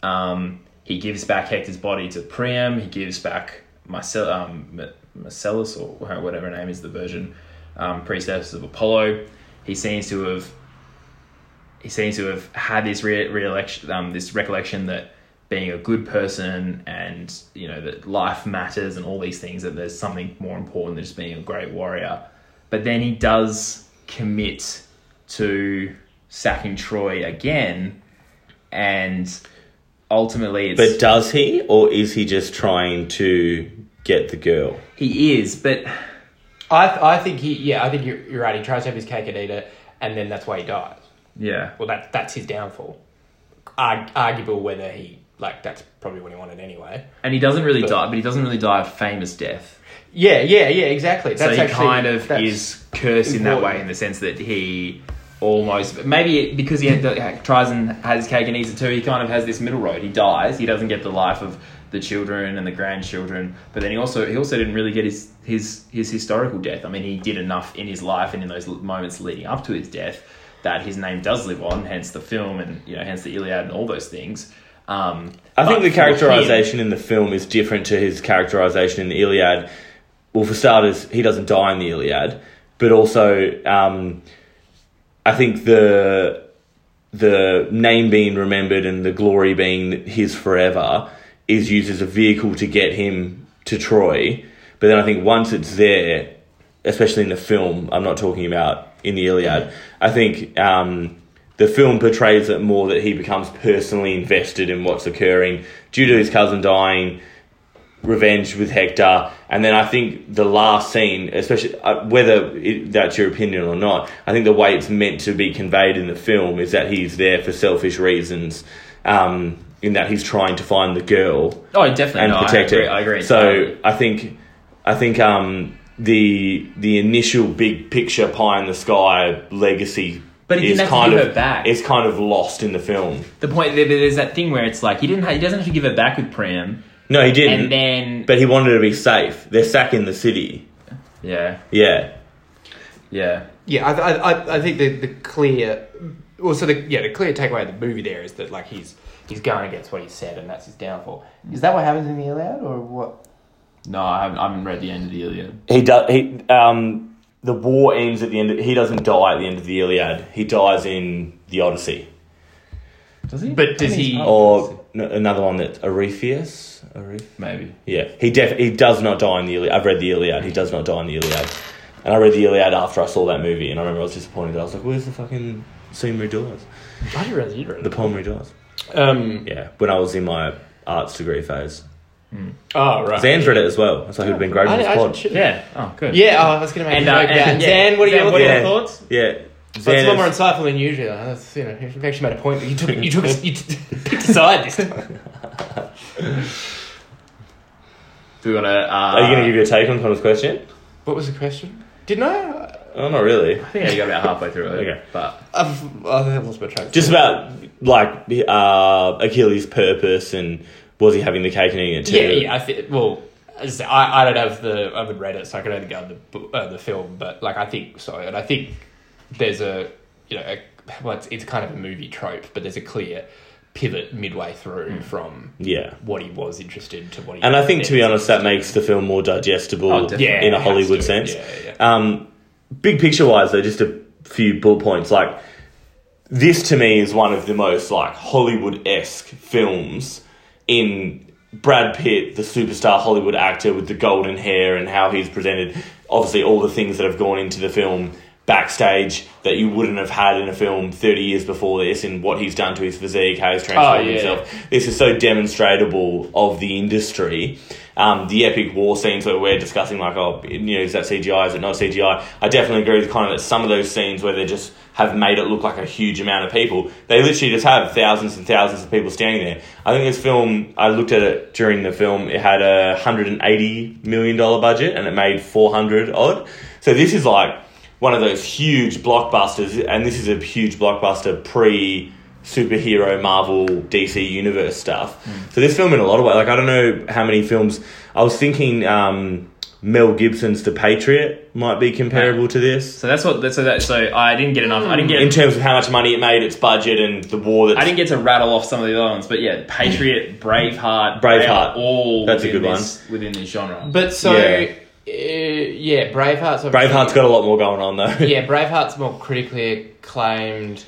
[SPEAKER 1] Um, he gives back Hector's body to Priam. He gives back Marcel, um, Marcellus, or whatever name is, the virgin um, priestess of Apollo. He seems to have he seems to have had this re- reelection, um, this recollection that being a good person and you know that life matters and all these things that there's something more important than just being a great warrior. But then he does commit to sacking Troy again, and ultimately it's
[SPEAKER 2] But does he, or is he just trying to get the girl?
[SPEAKER 1] he is, but
[SPEAKER 7] I, I think he, yeah, I think you're, you're right. He tries to have his cake and eat it, and then that's why he dies.
[SPEAKER 1] yeah,
[SPEAKER 7] Well, that that's his downfall. Arg- arguable whether he like that's probably what he wanted anyway.
[SPEAKER 1] and he doesn't really
[SPEAKER 7] But-
[SPEAKER 1] die, but he doesn't really die a famous death.
[SPEAKER 7] Yeah, yeah, yeah, exactly. That's
[SPEAKER 1] so he
[SPEAKER 7] actually,
[SPEAKER 1] kind of
[SPEAKER 7] that's-
[SPEAKER 1] is cursed in that
[SPEAKER 7] important.
[SPEAKER 1] way, in the sense that he almost maybe because he had, tries and has his cake and eats it too. He kind of has this middle road. He dies. He doesn't get the life of the children and the grandchildren, but then he also he also didn't really get his his his historical death. I mean, he did enough in his life and in those moments leading up to his death that his name does live on, hence the film and you know, hence the Iliad and all those things. Um,
[SPEAKER 2] I think the
[SPEAKER 1] for him-
[SPEAKER 2] characterization in the film is different to his characterization in the Iliad. Well, for starters, he doesn't die in the Iliad, but also, um, I think the the name being remembered and the glory being his forever is used as a vehicle to get him to Troy. But then I think once it's there, especially in the film, I'm not talking about in the Iliad. I think um, the film portrays it more that he becomes personally invested in what's occurring due to his cousin dying, revenge with Hector, and then I think the last scene, especially uh, whether it, that's your opinion or not, I think the way it's meant to be conveyed in the film is that he's there for selfish reasons. Um, in that he's trying to find the girl
[SPEAKER 1] Oh, definitely.
[SPEAKER 2] and
[SPEAKER 1] no,
[SPEAKER 2] protect
[SPEAKER 1] I agree,
[SPEAKER 2] it.
[SPEAKER 1] I agree.
[SPEAKER 2] So I think I think um, the the initial big picture pie in the sky legacy
[SPEAKER 1] But he
[SPEAKER 2] is
[SPEAKER 1] didn't have to
[SPEAKER 2] kind
[SPEAKER 1] give
[SPEAKER 2] of
[SPEAKER 1] it back.
[SPEAKER 2] is kind of lost in the film.
[SPEAKER 1] the point there's that thing where it's like he didn't ha- he doesn't have to give it back with Priam,
[SPEAKER 2] No, he didn't.
[SPEAKER 1] and then
[SPEAKER 2] but he wanted to be safe. They're sacking the city.
[SPEAKER 1] yeah,
[SPEAKER 2] Yeah.
[SPEAKER 1] yeah.
[SPEAKER 7] Yeah, I, I, I- I think the, the clear, well, so the yeah, the clear takeaway of the movie there is that like he's he's going against what he said, and that's his downfall.
[SPEAKER 8] Is that what happens in the Iliad, or what?
[SPEAKER 1] No, I haven't, I haven't read the end of the Iliad.
[SPEAKER 2] He does. He um, the war ends at the end. Of, he doesn't die at the end of the Iliad. He dies in the Odyssey,
[SPEAKER 1] Does he?
[SPEAKER 7] But does he?
[SPEAKER 2] or n- another one that Arethius. Areth-
[SPEAKER 1] maybe.
[SPEAKER 2] Yeah, he def- he does not die in the Iliad. I've read the Iliad. He does not die in the Iliad. And I read the Iliad after I saw that movie, and I remember I was disappointed. I was like, "Where's the fucking scene where he dies?
[SPEAKER 7] I didn't realize you'd read
[SPEAKER 2] The poem where he dies."
[SPEAKER 7] Um.
[SPEAKER 2] Yeah, when I was in my arts degree phase.
[SPEAKER 7] Oh right.
[SPEAKER 2] Zan's read it as well. That's like who'd been great
[SPEAKER 7] I,
[SPEAKER 2] in this
[SPEAKER 7] I
[SPEAKER 2] pod.
[SPEAKER 1] Yeah. Oh, good.
[SPEAKER 7] Yeah, oh, I was going to make
[SPEAKER 1] And,
[SPEAKER 7] a
[SPEAKER 1] uh,
[SPEAKER 7] joke about
[SPEAKER 1] and- yeah.
[SPEAKER 7] Zan. What are
[SPEAKER 1] Zan,
[SPEAKER 7] your
[SPEAKER 1] what are your thoughts?
[SPEAKER 2] Yeah,
[SPEAKER 7] That's
[SPEAKER 2] Zan
[SPEAKER 7] a lot more insightful than usual. That's, you know, you've actually made a point that you took you took you t- picked a side this time.
[SPEAKER 1] Do we want to? Uh,
[SPEAKER 2] Are you going to give your take on Connor's question?
[SPEAKER 7] What was the question? Didn't I?
[SPEAKER 2] Oh, not really.
[SPEAKER 1] I think you got about halfway through it.
[SPEAKER 2] Okay.
[SPEAKER 1] But
[SPEAKER 7] I've, I have lost my track.
[SPEAKER 2] Just about like uh, Achilles' purpose and was he having the cake and eating it too?
[SPEAKER 7] Yeah, yeah. I think. Well, I, I, I don't have the. I haven't read it, so I can only go on the uh, the film. But like, I think so, and I think there's a you know, a, well, it's, it's kind of a movie trope, but there's a clear pivot midway through from
[SPEAKER 2] Yeah.
[SPEAKER 7] what he was interested in to what he.
[SPEAKER 2] And I think, to be honest, that makes the film more digestible
[SPEAKER 1] Oh.
[SPEAKER 7] Yeah,
[SPEAKER 2] in a Hollywood
[SPEAKER 7] to.
[SPEAKER 2] sense.
[SPEAKER 7] Yeah, yeah.
[SPEAKER 2] Um, big picture wise, though, just a few bullet points. Like, this to me is one of the most like Hollywood esque films in Brad Pitt, the superstar Hollywood actor with the golden hair and how he's presented. Obviously, all the things that have gone into the film backstage that you wouldn't have had in a film 30 years before this and what he's done to his physique, how he's transformed
[SPEAKER 7] Oh, yeah.
[SPEAKER 2] himself. This is so demonstratable of the industry. Um, the epic war scenes where we're discussing, like, oh, you know, is that CGI? Is it not CGI? I definitely agree with Connor that some of those scenes where they just have made it look like a huge amount of people, they literally just have thousands and thousands of people standing there. I think this film, I looked at it during the film, it had a $180 million budget and it made 400 odd. So this is like one of those huge blockbusters, and this is a huge blockbuster pre superhero Marvel DC universe stuff. So this film in a lot of ways, like I don't know how many films. I was thinking um, Mel Gibson's The Patriot might be comparable to this
[SPEAKER 1] so that's what. So that. So I didn't get enough. I didn't get.
[SPEAKER 2] in terms of how much money it made, its budget, and the war. That's,
[SPEAKER 1] I didn't get to rattle off some of the other ones, but yeah, Patriot, Braveheart,
[SPEAKER 2] Braveheart.
[SPEAKER 1] all
[SPEAKER 2] That's a
[SPEAKER 1] within
[SPEAKER 2] good
[SPEAKER 1] this, within this genre.
[SPEAKER 7] But so,
[SPEAKER 2] Yeah.
[SPEAKER 7] uh, yeah, Braveheart's obviously-
[SPEAKER 2] Braveheart's got a lot more going on though.
[SPEAKER 7] yeah, Braveheart's more critically acclaimed.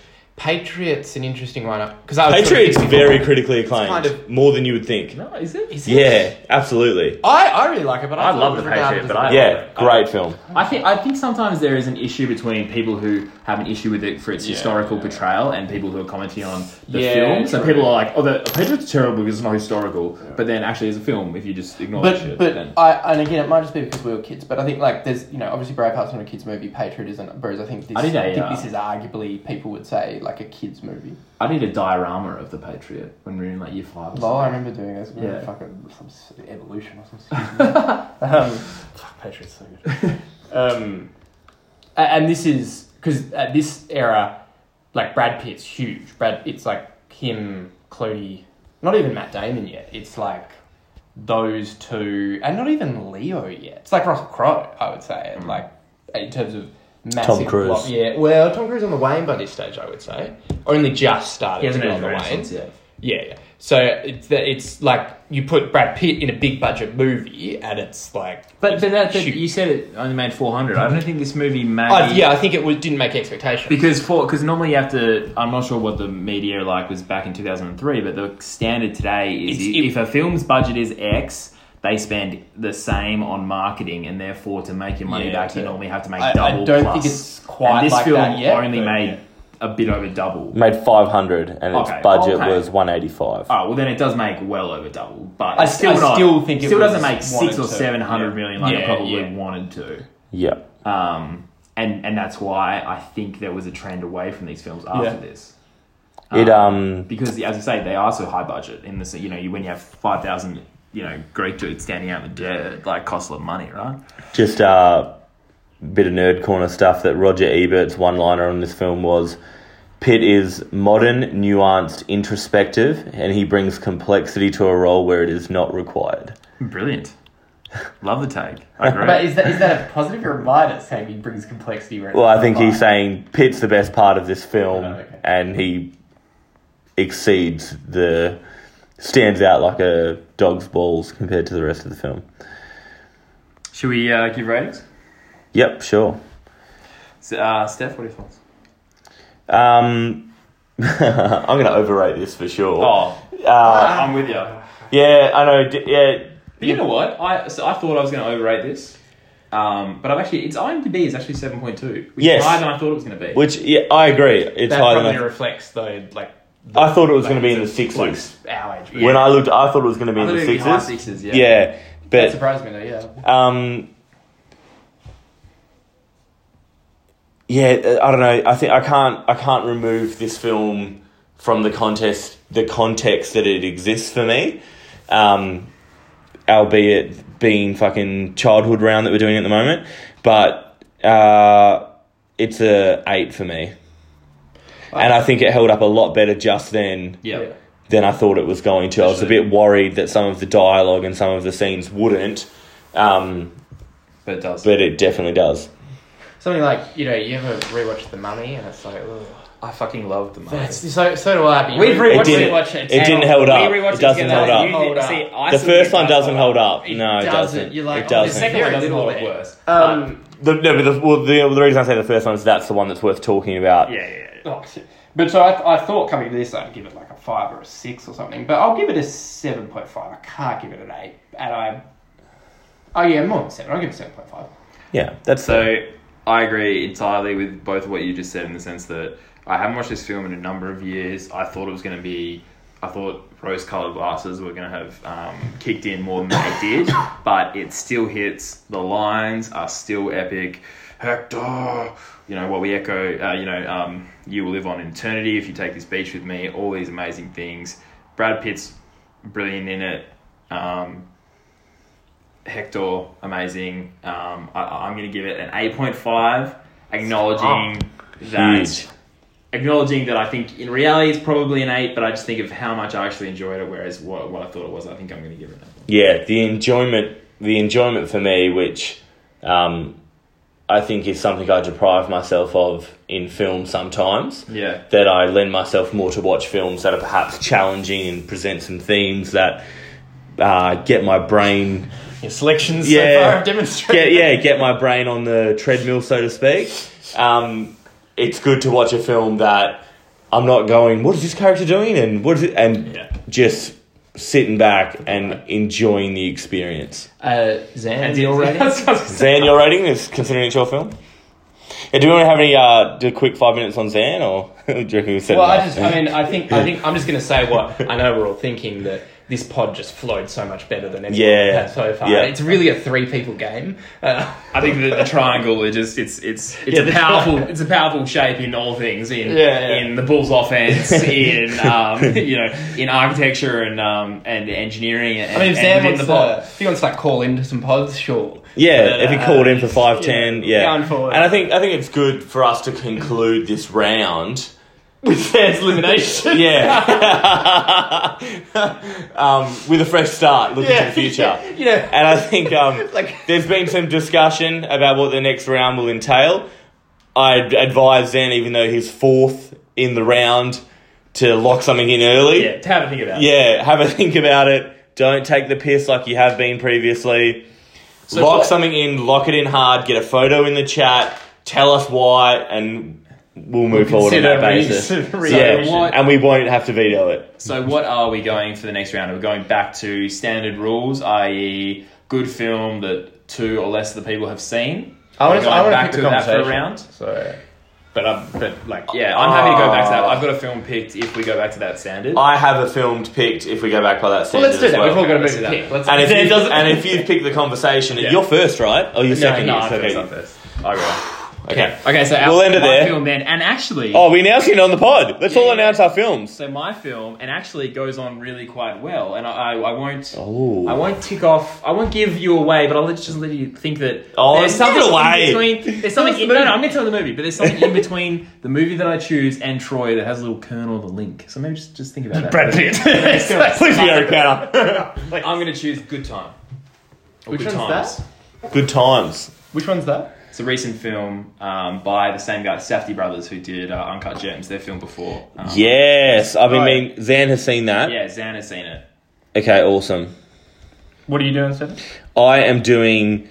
[SPEAKER 7] Patriot's an interesting one because I was sort of
[SPEAKER 2] Patriot's
[SPEAKER 7] thinking
[SPEAKER 2] very
[SPEAKER 7] before-
[SPEAKER 2] critically acclaimed,
[SPEAKER 7] kind of-
[SPEAKER 2] more than you would think.
[SPEAKER 1] no, is it?
[SPEAKER 7] Is it?
[SPEAKER 2] Yeah, absolutely.
[SPEAKER 7] I, I really like it, but I,
[SPEAKER 1] I love The
[SPEAKER 7] regarded
[SPEAKER 1] Patriot, but
[SPEAKER 7] a
[SPEAKER 1] I-
[SPEAKER 7] bad-
[SPEAKER 2] Yeah, great film.
[SPEAKER 1] I think I think sometimes there is an issue between people who have an issue with it for its historical portrayal and people who are commenting on the
[SPEAKER 7] Yeah,
[SPEAKER 1] film. So people are like, "Oh, the Patriot's terrible because it's not historical," but then actually, as a film, if you just ignore that
[SPEAKER 8] But
[SPEAKER 1] shit,
[SPEAKER 8] but
[SPEAKER 1] then
[SPEAKER 8] I and again it might just be because we were kids, but I think like there's you know obviously Braveheart's not a kids movie, Patriot isn't. Whereas I think this
[SPEAKER 1] I
[SPEAKER 8] I,
[SPEAKER 1] did a,
[SPEAKER 8] think this is arguably people would say like a kids movie.
[SPEAKER 1] I did a diorama of the Patriot when we were in like year five. or
[SPEAKER 8] Lol, I remember doing this.
[SPEAKER 1] Yeah.
[SPEAKER 8] Yeah. Fucking some s- evolution or something. um, fuck, Patriot's so good. um, and this is because at this era, like Brad Pitt's huge. Brad, it's like him, Clooney, not even Matt Damon yet. It's like those two, and not even Leo yet. It's like Russell Crowe, I would say, and like in terms of
[SPEAKER 7] massive
[SPEAKER 2] Tom Cruise.
[SPEAKER 7] flop. Yeah, well, Tom Cruise on the wane by this stage, I would say. Only just started
[SPEAKER 1] He hasn't
[SPEAKER 7] to
[SPEAKER 1] had
[SPEAKER 7] on the wane.
[SPEAKER 1] renaissance yet.
[SPEAKER 7] Yeah, yeah. So it's that it's like you put Brad Pitt in a big budget movie, and it's like.
[SPEAKER 1] But, but that, that-
[SPEAKER 7] Shoot.
[SPEAKER 1] you said it only made 400. I don't think this movie made.
[SPEAKER 7] Oh, yeah, I think it was, didn't make expectations.
[SPEAKER 1] Because for because normally you have to. I'm not sure what the media like was back in 2003, but the standard today is
[SPEAKER 7] It's-
[SPEAKER 1] if a film's budget is X, they spend the same on marketing, and therefore to make your money
[SPEAKER 7] Yeah,
[SPEAKER 1] back, you normally have to make
[SPEAKER 7] I- I
[SPEAKER 1] double.
[SPEAKER 7] don't
[SPEAKER 1] plus.
[SPEAKER 7] think it's quite
[SPEAKER 1] And this
[SPEAKER 7] like
[SPEAKER 1] film
[SPEAKER 7] that yet,
[SPEAKER 1] only made
[SPEAKER 7] yeah.
[SPEAKER 1] a bit over double.
[SPEAKER 2] Made 500 and its budget
[SPEAKER 1] okay.
[SPEAKER 2] was 185.
[SPEAKER 1] Oh well, then it does make well over double, but
[SPEAKER 7] I
[SPEAKER 1] it's
[SPEAKER 7] s-
[SPEAKER 1] still
[SPEAKER 7] I
[SPEAKER 1] not,
[SPEAKER 7] still think it
[SPEAKER 1] still doesn't make six or
[SPEAKER 7] to,
[SPEAKER 1] seven hundred
[SPEAKER 7] yeah.
[SPEAKER 1] million like it probably
[SPEAKER 7] yeah.
[SPEAKER 1] wanted to.
[SPEAKER 2] Yeah.
[SPEAKER 1] Um, and and that's why I think there was a trend away from these films after
[SPEAKER 7] Yeah.
[SPEAKER 1] this.
[SPEAKER 2] It um
[SPEAKER 1] because as I say, they are so high budget. In this, you know, you when you have five thousand, you know, Greek dude standing out in the dirt, like costs a lot of money, right?
[SPEAKER 2] just uh, bit of nerd corner stuff that Roger Ebert's one liner on this film was Pitt is modern, nuanced, introspective, and he brings complexity to a role where it is not required.
[SPEAKER 1] Brilliant. Love the take. I agree.
[SPEAKER 8] But is that is that a positive or a minus? Saying he brings complexity. Where
[SPEAKER 2] Well, I think he's
[SPEAKER 8] fine?
[SPEAKER 2] saying Pitt's the best part of this film,
[SPEAKER 8] Oh, okay.
[SPEAKER 2] and he exceeds the stands out like a dog's balls compared to the rest of the film.
[SPEAKER 1] Should we uh, give ratings?
[SPEAKER 2] Yep, sure.
[SPEAKER 1] So, uh, Steph, what are your thoughts?
[SPEAKER 2] Um, I'm going to overrate this for sure.
[SPEAKER 1] Oh,
[SPEAKER 2] Uh,
[SPEAKER 1] I'm with you.
[SPEAKER 2] yeah, I know. d- Yeah,
[SPEAKER 1] But you know what? I so I thought I was going to overrate this, um, but I've actually its IMDb is actually seven point two, which
[SPEAKER 2] Yes.
[SPEAKER 1] is higher than I thought it was going to be.
[SPEAKER 2] which yeah, I agree. It's
[SPEAKER 7] that
[SPEAKER 2] higher
[SPEAKER 7] probably
[SPEAKER 2] than I,
[SPEAKER 7] reflects though, like
[SPEAKER 2] I thought it was
[SPEAKER 7] like,
[SPEAKER 2] going to be in the sixes.
[SPEAKER 7] like our age. group.
[SPEAKER 2] When I looked, I thought it was going to be in the
[SPEAKER 1] it'd high
[SPEAKER 2] sixes.
[SPEAKER 1] sixes, yeah.
[SPEAKER 2] Yeah,
[SPEAKER 7] that
[SPEAKER 2] but
[SPEAKER 7] surprised me though. Yeah.
[SPEAKER 2] um, yeah, uh, I don't know. I think I can't. I can't remove this film from the contest, the context that it exists for me. Um, albeit being fucking childhood round that we're doing at the moment, but uh, it's a eight for me. And I think it held up a lot better just then
[SPEAKER 1] yeah.
[SPEAKER 2] than I thought it was going to. I was a bit worried that some of the dialogue and some of the scenes wouldn't, um,
[SPEAKER 1] but it does.
[SPEAKER 2] but it definitely does.
[SPEAKER 7] Something like you know, you ever rewatch The Mummy, and it's like, ugh.
[SPEAKER 1] I fucking love the movie.
[SPEAKER 7] That's, so so do I. But
[SPEAKER 1] We've
[SPEAKER 7] re-
[SPEAKER 1] rewatched
[SPEAKER 2] It didn't.
[SPEAKER 7] rewatch it.
[SPEAKER 2] It didn't hold up.
[SPEAKER 1] We rewatched
[SPEAKER 2] It doesn't
[SPEAKER 1] together.
[SPEAKER 2] hold up.
[SPEAKER 1] You
[SPEAKER 7] Hold up.
[SPEAKER 1] see, I
[SPEAKER 2] The
[SPEAKER 1] still
[SPEAKER 2] first
[SPEAKER 1] think
[SPEAKER 2] one
[SPEAKER 1] it
[SPEAKER 2] doesn't hold up.
[SPEAKER 7] It
[SPEAKER 2] No, it
[SPEAKER 7] doesn't.
[SPEAKER 2] doesn't.
[SPEAKER 7] You're like,
[SPEAKER 2] it
[SPEAKER 7] oh,
[SPEAKER 1] The
[SPEAKER 2] doesn't.
[SPEAKER 1] second one
[SPEAKER 7] Very
[SPEAKER 1] does a
[SPEAKER 7] little
[SPEAKER 1] lot
[SPEAKER 7] bit.
[SPEAKER 1] worse.
[SPEAKER 7] Um,
[SPEAKER 2] The, no, but the, well, the, the reason I say the first one is that's the one that's worth talking about.
[SPEAKER 1] yeah, yeah, yeah.
[SPEAKER 8] Oh. But so I, I thought coming to this, I'd give it like a five or a six or something. But I'll give it a seven point five. I can't give it an eight. And I, oh yeah, more than seven. I'll give it seven point five.
[SPEAKER 2] Yeah, that's
[SPEAKER 1] So I agree entirely with both of what you just said in the sense that I haven't watched this film in a number of years. I thought it was going to be, I thought rose-colored glasses were going to have um, kicked in more than they did, but it still hits. The lines are still epic. Hector, you know what we echo. Uh, you know, um, you will live on in eternity if you take this beach with me. All these amazing things. Brad Pitt's brilliant in it. Um, Hector, amazing. Um, I, I'm going to give it an 8.5, acknowledging that. Acknowledging that I think in reality it's probably an 8, but I just think of how much I actually enjoyed it, whereas what, what I thought it was, I think I'm going to give it an 8.
[SPEAKER 2] Yeah, the enjoyment, the enjoyment for me, which um, I think is something I deprive myself of in film sometimes.
[SPEAKER 1] Yeah.
[SPEAKER 2] That I lend myself more to watch films that are perhaps challenging and present some themes that uh, get my brain
[SPEAKER 7] your selections so
[SPEAKER 2] Yeah.
[SPEAKER 7] far have demonstrated.
[SPEAKER 2] get yeah get my brain on the treadmill so to speak. Um, it's good to watch a film that I'm not going. What is this character doing? And what is it? And
[SPEAKER 1] Yeah.
[SPEAKER 2] just sitting back and enjoying the experience.
[SPEAKER 7] Uh, Zan,
[SPEAKER 1] And
[SPEAKER 7] your rating?
[SPEAKER 2] Zan, your rating is considering it's your film. Yeah, do we want to have any uh, do a quick five minutes on Zan, or do you reckon we said
[SPEAKER 7] Well, I
[SPEAKER 2] enough?
[SPEAKER 7] just, I mean, I think, I think, I'm just going to say what I know we're all thinking that this pod just flowed so much better than anyone
[SPEAKER 2] Yeah.
[SPEAKER 7] had so far.
[SPEAKER 2] Yeah.
[SPEAKER 7] It's really a three people game. Uh,
[SPEAKER 1] I think the, the triangle is just it's it's it's
[SPEAKER 7] Yeah,
[SPEAKER 1] a powerful
[SPEAKER 7] tri-
[SPEAKER 1] it's a powerful shape in all things in
[SPEAKER 7] Yeah, yeah.
[SPEAKER 1] in the Bulls offense in um, you know in architecture and um, and engineering and,
[SPEAKER 7] I mean, if
[SPEAKER 1] Sam
[SPEAKER 7] wants
[SPEAKER 1] the pod.
[SPEAKER 7] to, if he wants to like call into some pods, sure.
[SPEAKER 2] Yeah,
[SPEAKER 7] But,
[SPEAKER 2] if he
[SPEAKER 7] uh,
[SPEAKER 2] called in for five ten, yeah.
[SPEAKER 7] going forward.
[SPEAKER 2] And I think I think it's good for us to conclude this round.
[SPEAKER 7] With Zan's elimination.
[SPEAKER 2] Yeah, um, with a fresh start, looking to the future.
[SPEAKER 7] You know,
[SPEAKER 2] And I think um,
[SPEAKER 7] Like-
[SPEAKER 2] there's been some discussion about what the next round will entail. I'd advise Zan, even though he's fourth in the round, to lock something in early.
[SPEAKER 1] Yeah, to have a think about. it.
[SPEAKER 2] Yeah, have a think about it. Don't take the piss like you have been previously.
[SPEAKER 1] So
[SPEAKER 2] lock
[SPEAKER 1] what-
[SPEAKER 2] something in, lock it in hard, get a photo in the chat, tell us why, and we'll move forward on that basis.
[SPEAKER 7] re-
[SPEAKER 2] yeah,
[SPEAKER 1] what-
[SPEAKER 2] and we won't have to veto it.
[SPEAKER 1] So what are we going for the next round? Are we going back to standard rules, i.e., good film that two or less of the people have seen?
[SPEAKER 7] I want to. go
[SPEAKER 1] back
[SPEAKER 7] to
[SPEAKER 1] to
[SPEAKER 7] the
[SPEAKER 1] that for a round.
[SPEAKER 7] So
[SPEAKER 1] But I'm, but like, yeah, I'm happy to go back to that. I've got a film picked if we go back to that standard.
[SPEAKER 2] I have a film picked if we go back by that standard.
[SPEAKER 7] well, let's do
[SPEAKER 2] as
[SPEAKER 7] that.
[SPEAKER 2] well.
[SPEAKER 7] We've all got to move
[SPEAKER 1] do
[SPEAKER 7] a
[SPEAKER 1] that.
[SPEAKER 7] pick. Let's.
[SPEAKER 2] And if, you,
[SPEAKER 1] doesn't-
[SPEAKER 2] and if you pick the conversation,
[SPEAKER 1] Yeah.
[SPEAKER 2] you're first, right? Or you're second?
[SPEAKER 1] no,
[SPEAKER 2] You're
[SPEAKER 1] I'm
[SPEAKER 2] second.
[SPEAKER 1] first, I'm first. I go.
[SPEAKER 2] Okay.
[SPEAKER 1] Okay, so our,
[SPEAKER 2] We'll end it
[SPEAKER 1] my
[SPEAKER 2] there.
[SPEAKER 1] film then, and actually,
[SPEAKER 2] Oh, we announced it on the pod. Let's all
[SPEAKER 1] Yeah.
[SPEAKER 2] announce our films.
[SPEAKER 1] so my film, and actually it goes on really quite well, and I, I, I won't.
[SPEAKER 2] Oh.
[SPEAKER 1] I won't tick off. I won't give you away, but I'll let- just let you think that
[SPEAKER 2] Oh,
[SPEAKER 1] there's
[SPEAKER 2] give it
[SPEAKER 1] something
[SPEAKER 2] away.
[SPEAKER 1] in between. There's something. In, no, no, I'm going to tell the movie, but there's something in between the movie that I choose and Troy that has a little kernel of a link. So maybe just just think about that.
[SPEAKER 2] Brad Pitt. Please be Eric Bana.
[SPEAKER 1] I'm going to choose Good Time. Or
[SPEAKER 7] Which
[SPEAKER 1] Good
[SPEAKER 7] one's
[SPEAKER 1] Times.
[SPEAKER 2] Good times.
[SPEAKER 7] Which one's that?
[SPEAKER 1] It's a recent film um, by the same guy, Safdie brothers, who did uh, Uncut Gems. Their film before. Um,
[SPEAKER 2] Yes, I've been
[SPEAKER 7] Right.
[SPEAKER 2] mean. Zan has seen that.
[SPEAKER 1] Yeah, Zan has seen it.
[SPEAKER 2] Okay, awesome.
[SPEAKER 7] What are you doing, Stephen?
[SPEAKER 2] I am doing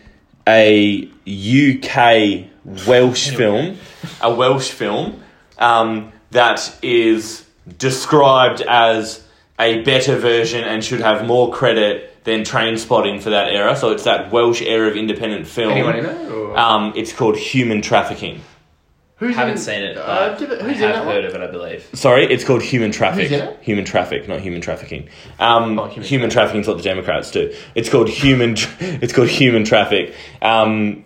[SPEAKER 2] a UK Welsh film, a Welsh film um, that is described as a better version and should have more credit than Trainspotting for that era. So it's that Welsh era of independent film.
[SPEAKER 7] Anyone in it? Or?
[SPEAKER 2] Um, it's called Human Trafficking.
[SPEAKER 7] Who's
[SPEAKER 1] Haven't
[SPEAKER 7] in,
[SPEAKER 1] seen it,
[SPEAKER 7] Uh,
[SPEAKER 1] but
[SPEAKER 7] give it-
[SPEAKER 1] I
[SPEAKER 7] who's in
[SPEAKER 1] have
[SPEAKER 7] that
[SPEAKER 1] heard
[SPEAKER 7] one?
[SPEAKER 1] of it, I believe.
[SPEAKER 2] Sorry, it's called Human Traffic.
[SPEAKER 7] Who's in it?
[SPEAKER 2] Human Traffic, not Human Trafficking. Um,
[SPEAKER 7] Oh, human
[SPEAKER 2] human Trafficking is what the Democrats do. It's called Human. It's called Human Traffic. Um,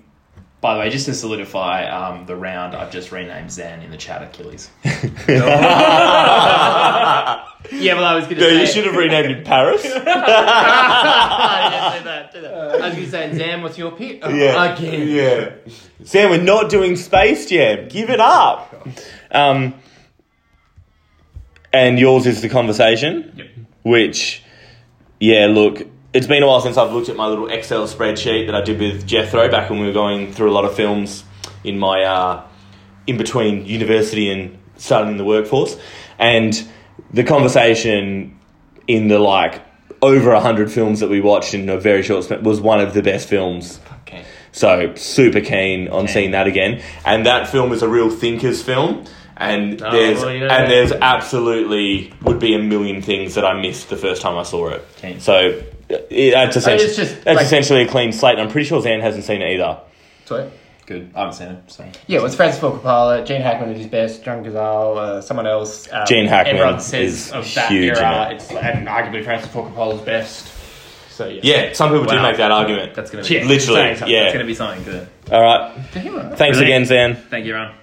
[SPEAKER 1] By the way, just to solidify um, the round, I've just renamed Zan in the chat Achilles.
[SPEAKER 7] Yeah, well, I was going to
[SPEAKER 2] no,
[SPEAKER 7] say.
[SPEAKER 2] you should have renamed it Paris.
[SPEAKER 7] I was going to say, Zam, what's your pick? Oh,
[SPEAKER 2] Yeah.
[SPEAKER 7] Again.
[SPEAKER 2] Yeah. Sam, we're not doing Space Jam. Give it up. Um, and yours is the conversation,
[SPEAKER 1] Yep.
[SPEAKER 2] which, yeah, look, it's been a while since I've looked at my little Excel spreadsheet that I did with Jethro back when we were going through a lot of films in my uh, in between university and starting in the workforce, and the conversation in the like over a hundred films that we watched in a very short span was one of the best films
[SPEAKER 1] Okay.
[SPEAKER 2] so super keen on
[SPEAKER 1] Okay.
[SPEAKER 2] seeing that again. And that film is a real thinkers film. And
[SPEAKER 7] Oh,
[SPEAKER 2] there's
[SPEAKER 7] well,
[SPEAKER 2] and there's absolutely would be a million things that I missed the first time I saw it.
[SPEAKER 1] Okay.
[SPEAKER 2] So that's essentially
[SPEAKER 7] it's just,
[SPEAKER 2] that's
[SPEAKER 7] like-
[SPEAKER 2] essentially a clean slate. And I'm pretty sure Zan hasn't seen it either.
[SPEAKER 7] Sorry?
[SPEAKER 1] Good. I haven't seen it, so.
[SPEAKER 7] Yeah, well, it's Francis Ford Coppola, Gene Hackman at his best, John Cazale, uh, someone else. Um,
[SPEAKER 2] Gene Hackman
[SPEAKER 7] everyone says
[SPEAKER 2] is
[SPEAKER 7] of that
[SPEAKER 2] huge
[SPEAKER 7] era,
[SPEAKER 2] it.
[SPEAKER 7] it's and arguably Francis Ford Coppola's best. So yeah,
[SPEAKER 2] Yeah, some people do make that argument.
[SPEAKER 1] That's going to be
[SPEAKER 7] Yeah.
[SPEAKER 2] Literally,
[SPEAKER 7] saying
[SPEAKER 2] yeah.
[SPEAKER 1] That's going to be something good.
[SPEAKER 2] All right.
[SPEAKER 7] To?
[SPEAKER 2] Thanks
[SPEAKER 1] Really?
[SPEAKER 2] again, Zan.
[SPEAKER 1] Thank you, Ron.